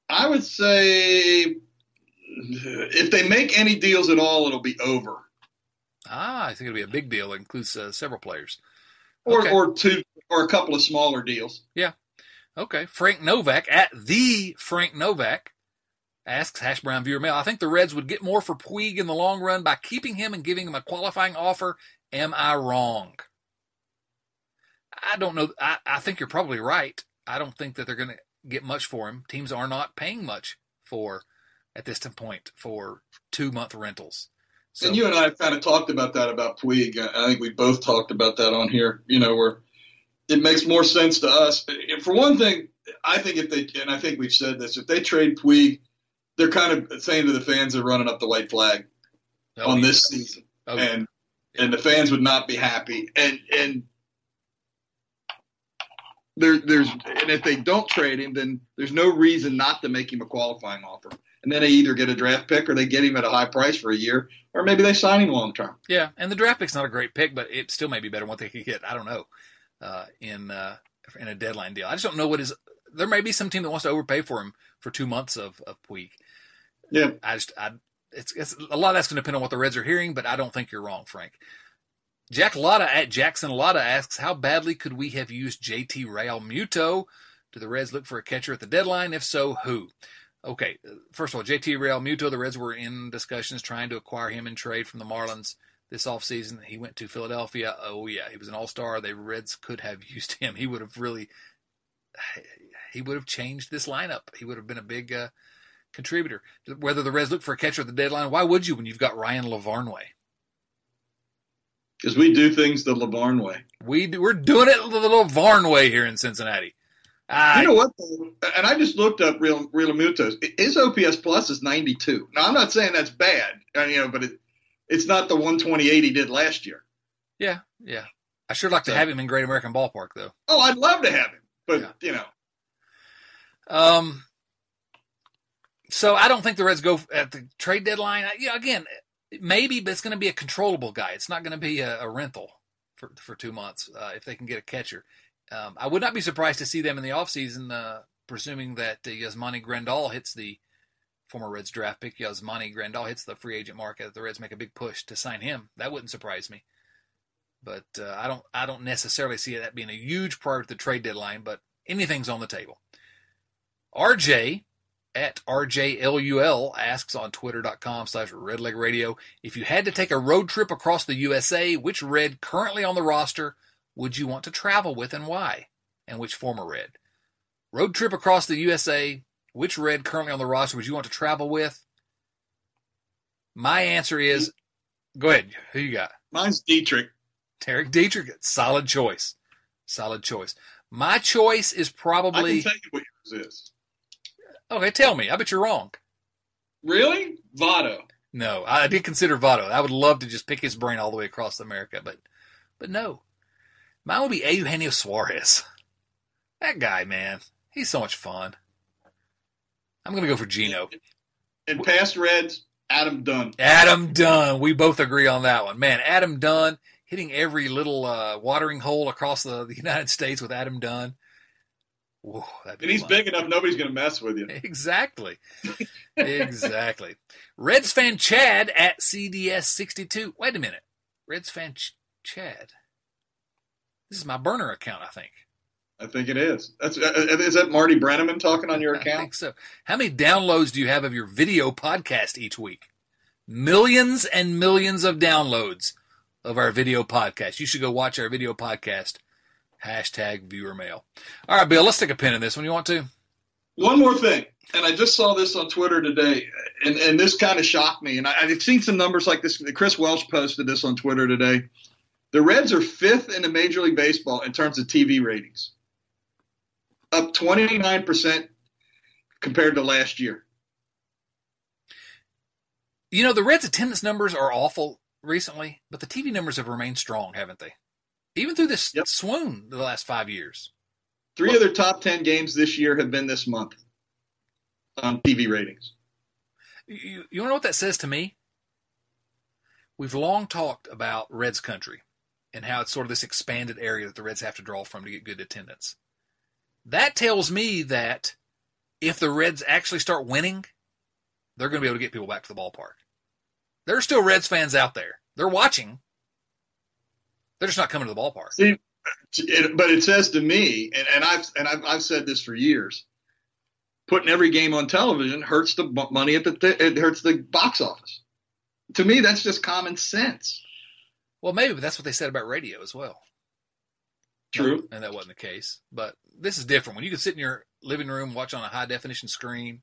I would say if they make any deals at all, it'll be over. Ah, I think it'll be a big deal. It includes uh, several players. Or Okay. or two or a couple of smaller deals. Yeah. Okay. Frank Novak at the Frank Novak asks Hash Brown Viewer Mail. I think the Reds would get more for Puig in the long run by keeping him and giving him a qualifying offer. Am I wrong? I don't know. I, I think you're probably right. I don't think that they're going to get much for him. Teams are not paying much for at this point for two month rentals. So, and you and I have kind of talked about that about Puig. I I think we both talked about that on here. You know, where it makes more sense to us. for one thing, I think if they and I think we've said this, if they trade Puig, they're kind of saying to the fans they're running up the white flag Oh, on yeah. this season, Oh, yeah. and and the fans would not be happy. And and there there's and if they don't trade him, then there's no reason not to make him a qualifying offer. And then they either get a draft pick or they get him at a high price for a year, or maybe they sign him long term. Yeah, and the draft pick's not a great pick, but it still may be better than what they could get. I don't know uh, in uh, in a deadline deal. I just don't know what is. There may be some team that wants to overpay for him for two months of of Puig. Yeah. I just I it's, it's a lot of that's going to depend on what the Reds are hearing, but I don't think you're wrong, Frank. Jack Lotta at Jackson Lotta asks, how badly could we have used JT Realmuto? Do the Reds look for a catcher at the deadline? If so, who? Okay, first of all, JT Realmuto, the Reds were in discussions trying to acquire him in trade from the Marlins this offseason. He went to Philadelphia. Oh, yeah, he was an all star. The Reds could have used him. He would have really, he would have changed this lineup. He would have been a big uh, contributor. Whether the Reds look for a catcher at the deadline, why would you when you've got Ryan Lavarnway? Because we do things the LeBarn way. We do, we're doing it the little Varn way here in Cincinnati. I, You know what? Though? And I just looked up Real Realmuto's. His OPS plus is 92. Now I'm not saying that's bad, uh, you know, but it, it's not the 128 he did last year. yeah, yeah. I sure like to have him in Great American Ballpark though. Oh, I'd love to have him, but Yeah. you know, Um, so I don't think the Reds go at the trade deadline. I- Yeah, again, maybe, but it's going to be a controllable guy. It's not going to be a, a rental for for two months uh, if they can get a catcher. Um, I would not be surprised to see them in the offseason, uh, presuming that uh, Yasmani Grandal hits the former Reds draft pick. Yasmani Grandal hits the free agent market. The Reds make a big push to sign him. That wouldn't surprise me. But uh, I don't I don't necessarily see that being a huge priority of the trade deadline. But anything's on the table. RJ at RJLUL asks on twitter.com slash redleg radio if you had to take a road trip across the USA, which red currently on the roster would you want to travel with and why? And which former red? Road trip across the USA, which red currently on the roster would you want to travel with? My answer is go ahead. Who you got? mine's Dietrich. Derek Dietrich. Solid choice. Solid choice. My choice is I probably can tell you what yours is. Okay, tell me. I bet you're wrong. Really, Votto. No, I did consider Votto. I would love to just pick his brain all the way across America, but but no. Mine would be Eugenio Suarez. That guy, man. He's so much fun. I'm gonna go for Geno. And past Reds, Adam Dunn. Adam Dunn. We both agree on that one. Man, Adam Dunn hitting every little uh, watering hole across the, the United States with Adam Dunn. Whoa, And he's fun. big enough, nobody's going to mess with you. Exactly. exactly. Reds fan Chad at CDS62. Wait a minute. Reds fan Ch- Chad. This is my burner account, I think. I think it is. That's uh, is that Marty Brennaman talking on your account? I think so. How many downloads do you have of your video podcast each week? Millions and millions of downloads of our video podcast. You should go watch our video podcast. Hashtag viewer mail. All right, Bill, let's take a pin in this one. You want to? One more thing, and I just saw this on Twitter today, and, and this kind of shocked me. And I, I've seen some numbers like this. Chris Welsh posted this on Twitter today. The Reds are fifth in the Major League Baseball in terms of TV ratings, up 29% compared to last year. You know, the Reds' attendance numbers are awful recently, but the TV numbers have remained strong, haven't they? Even through this Yep. swoon the last five years. Three of their top 10 games this year have been this month on TV ratings. You, you know what that says to me? We've long talked about Reds country and how it's sort of this expanded area that the Reds have to draw from to get good attendance. That tells me that if the Reds actually start winning, they're going to be able to get people back to the ballpark. There are still Reds fans out there. They're watching. They're just not coming to the ballpark. See, it, but it says to me, and, and I've and I've, I've said this for years. Putting every game on television hurts the money at the th- it hurts the box office. To me, that's just common sense. Well, maybe, but that's what they said about radio as well. True. And that wasn't the case. But this is different. When you can sit in your living room, watch on a high definition screen,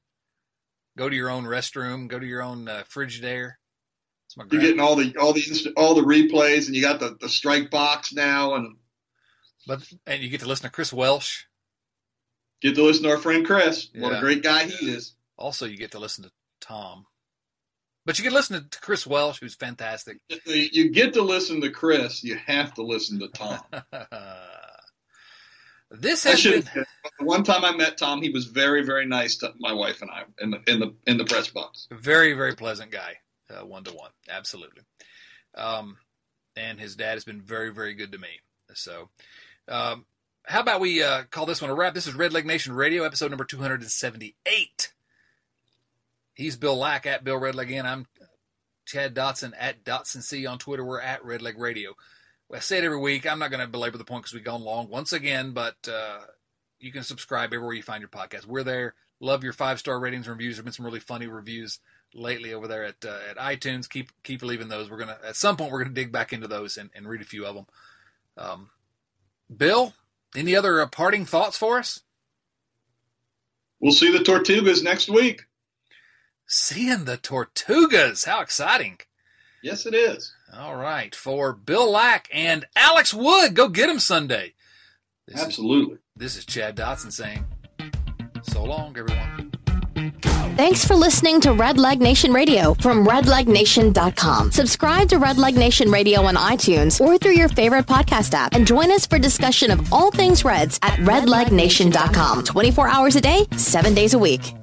go to your own restroom, go to your own uh, Frigidaire. You're getting all the all the inst- all the replays, and you got the, the strike box now, and but and you get to listen to Chris Welsh. Get to listen to our friend Chris. What a great guy he is. Also, you get to listen to Tom. But you can listen to Chris Welsh, who's fantastic. You get to listen to Chris. You have to listen to Tom. this has been The one time I met Tom, he was very, very nice to my wife and I in the in the in the press box. very, very pleasant guy, one to one. Absolutely. Um, and his dad has been very, very good to me. So, um, how about we uh, call this one a wrap? This is Red Leg Nation Radio, episode number 278. He's Bill Lack at Bill Redleg, and I'm Chad Dotson at Dotson C on Twitter. We're at Red Leg Radio. I say it every week. I'm not going to belabor the point because we've gone long once again, but uh, you can subscribe everywhere you find your podcast. We're there. Love your five star ratings and reviews. There have been some really funny reviews lately over there at uh, at iTunes. Keep keep leaving those. We're gonna at some point we're gonna dig back into those and, and read a few of them. Um, Bill, any other uh, parting thoughts for us? We'll see the Tortugas next week. Seeing the Tortugas, how exciting! Yes, it is. All right, for Bill Lack and Alex Wood, go get him Sunday. This is, Absolutely. this is Chad Dotson saying, so long, everyone. Thanks for listening to Red Leg Nation Radio from redlegnation.com. Subscribe to Red Leg Nation Radio on iTunes or through your favorite podcast app and join us for discussion of all things Reds at redlegnation.com. 24 hours a day, 7 days a week.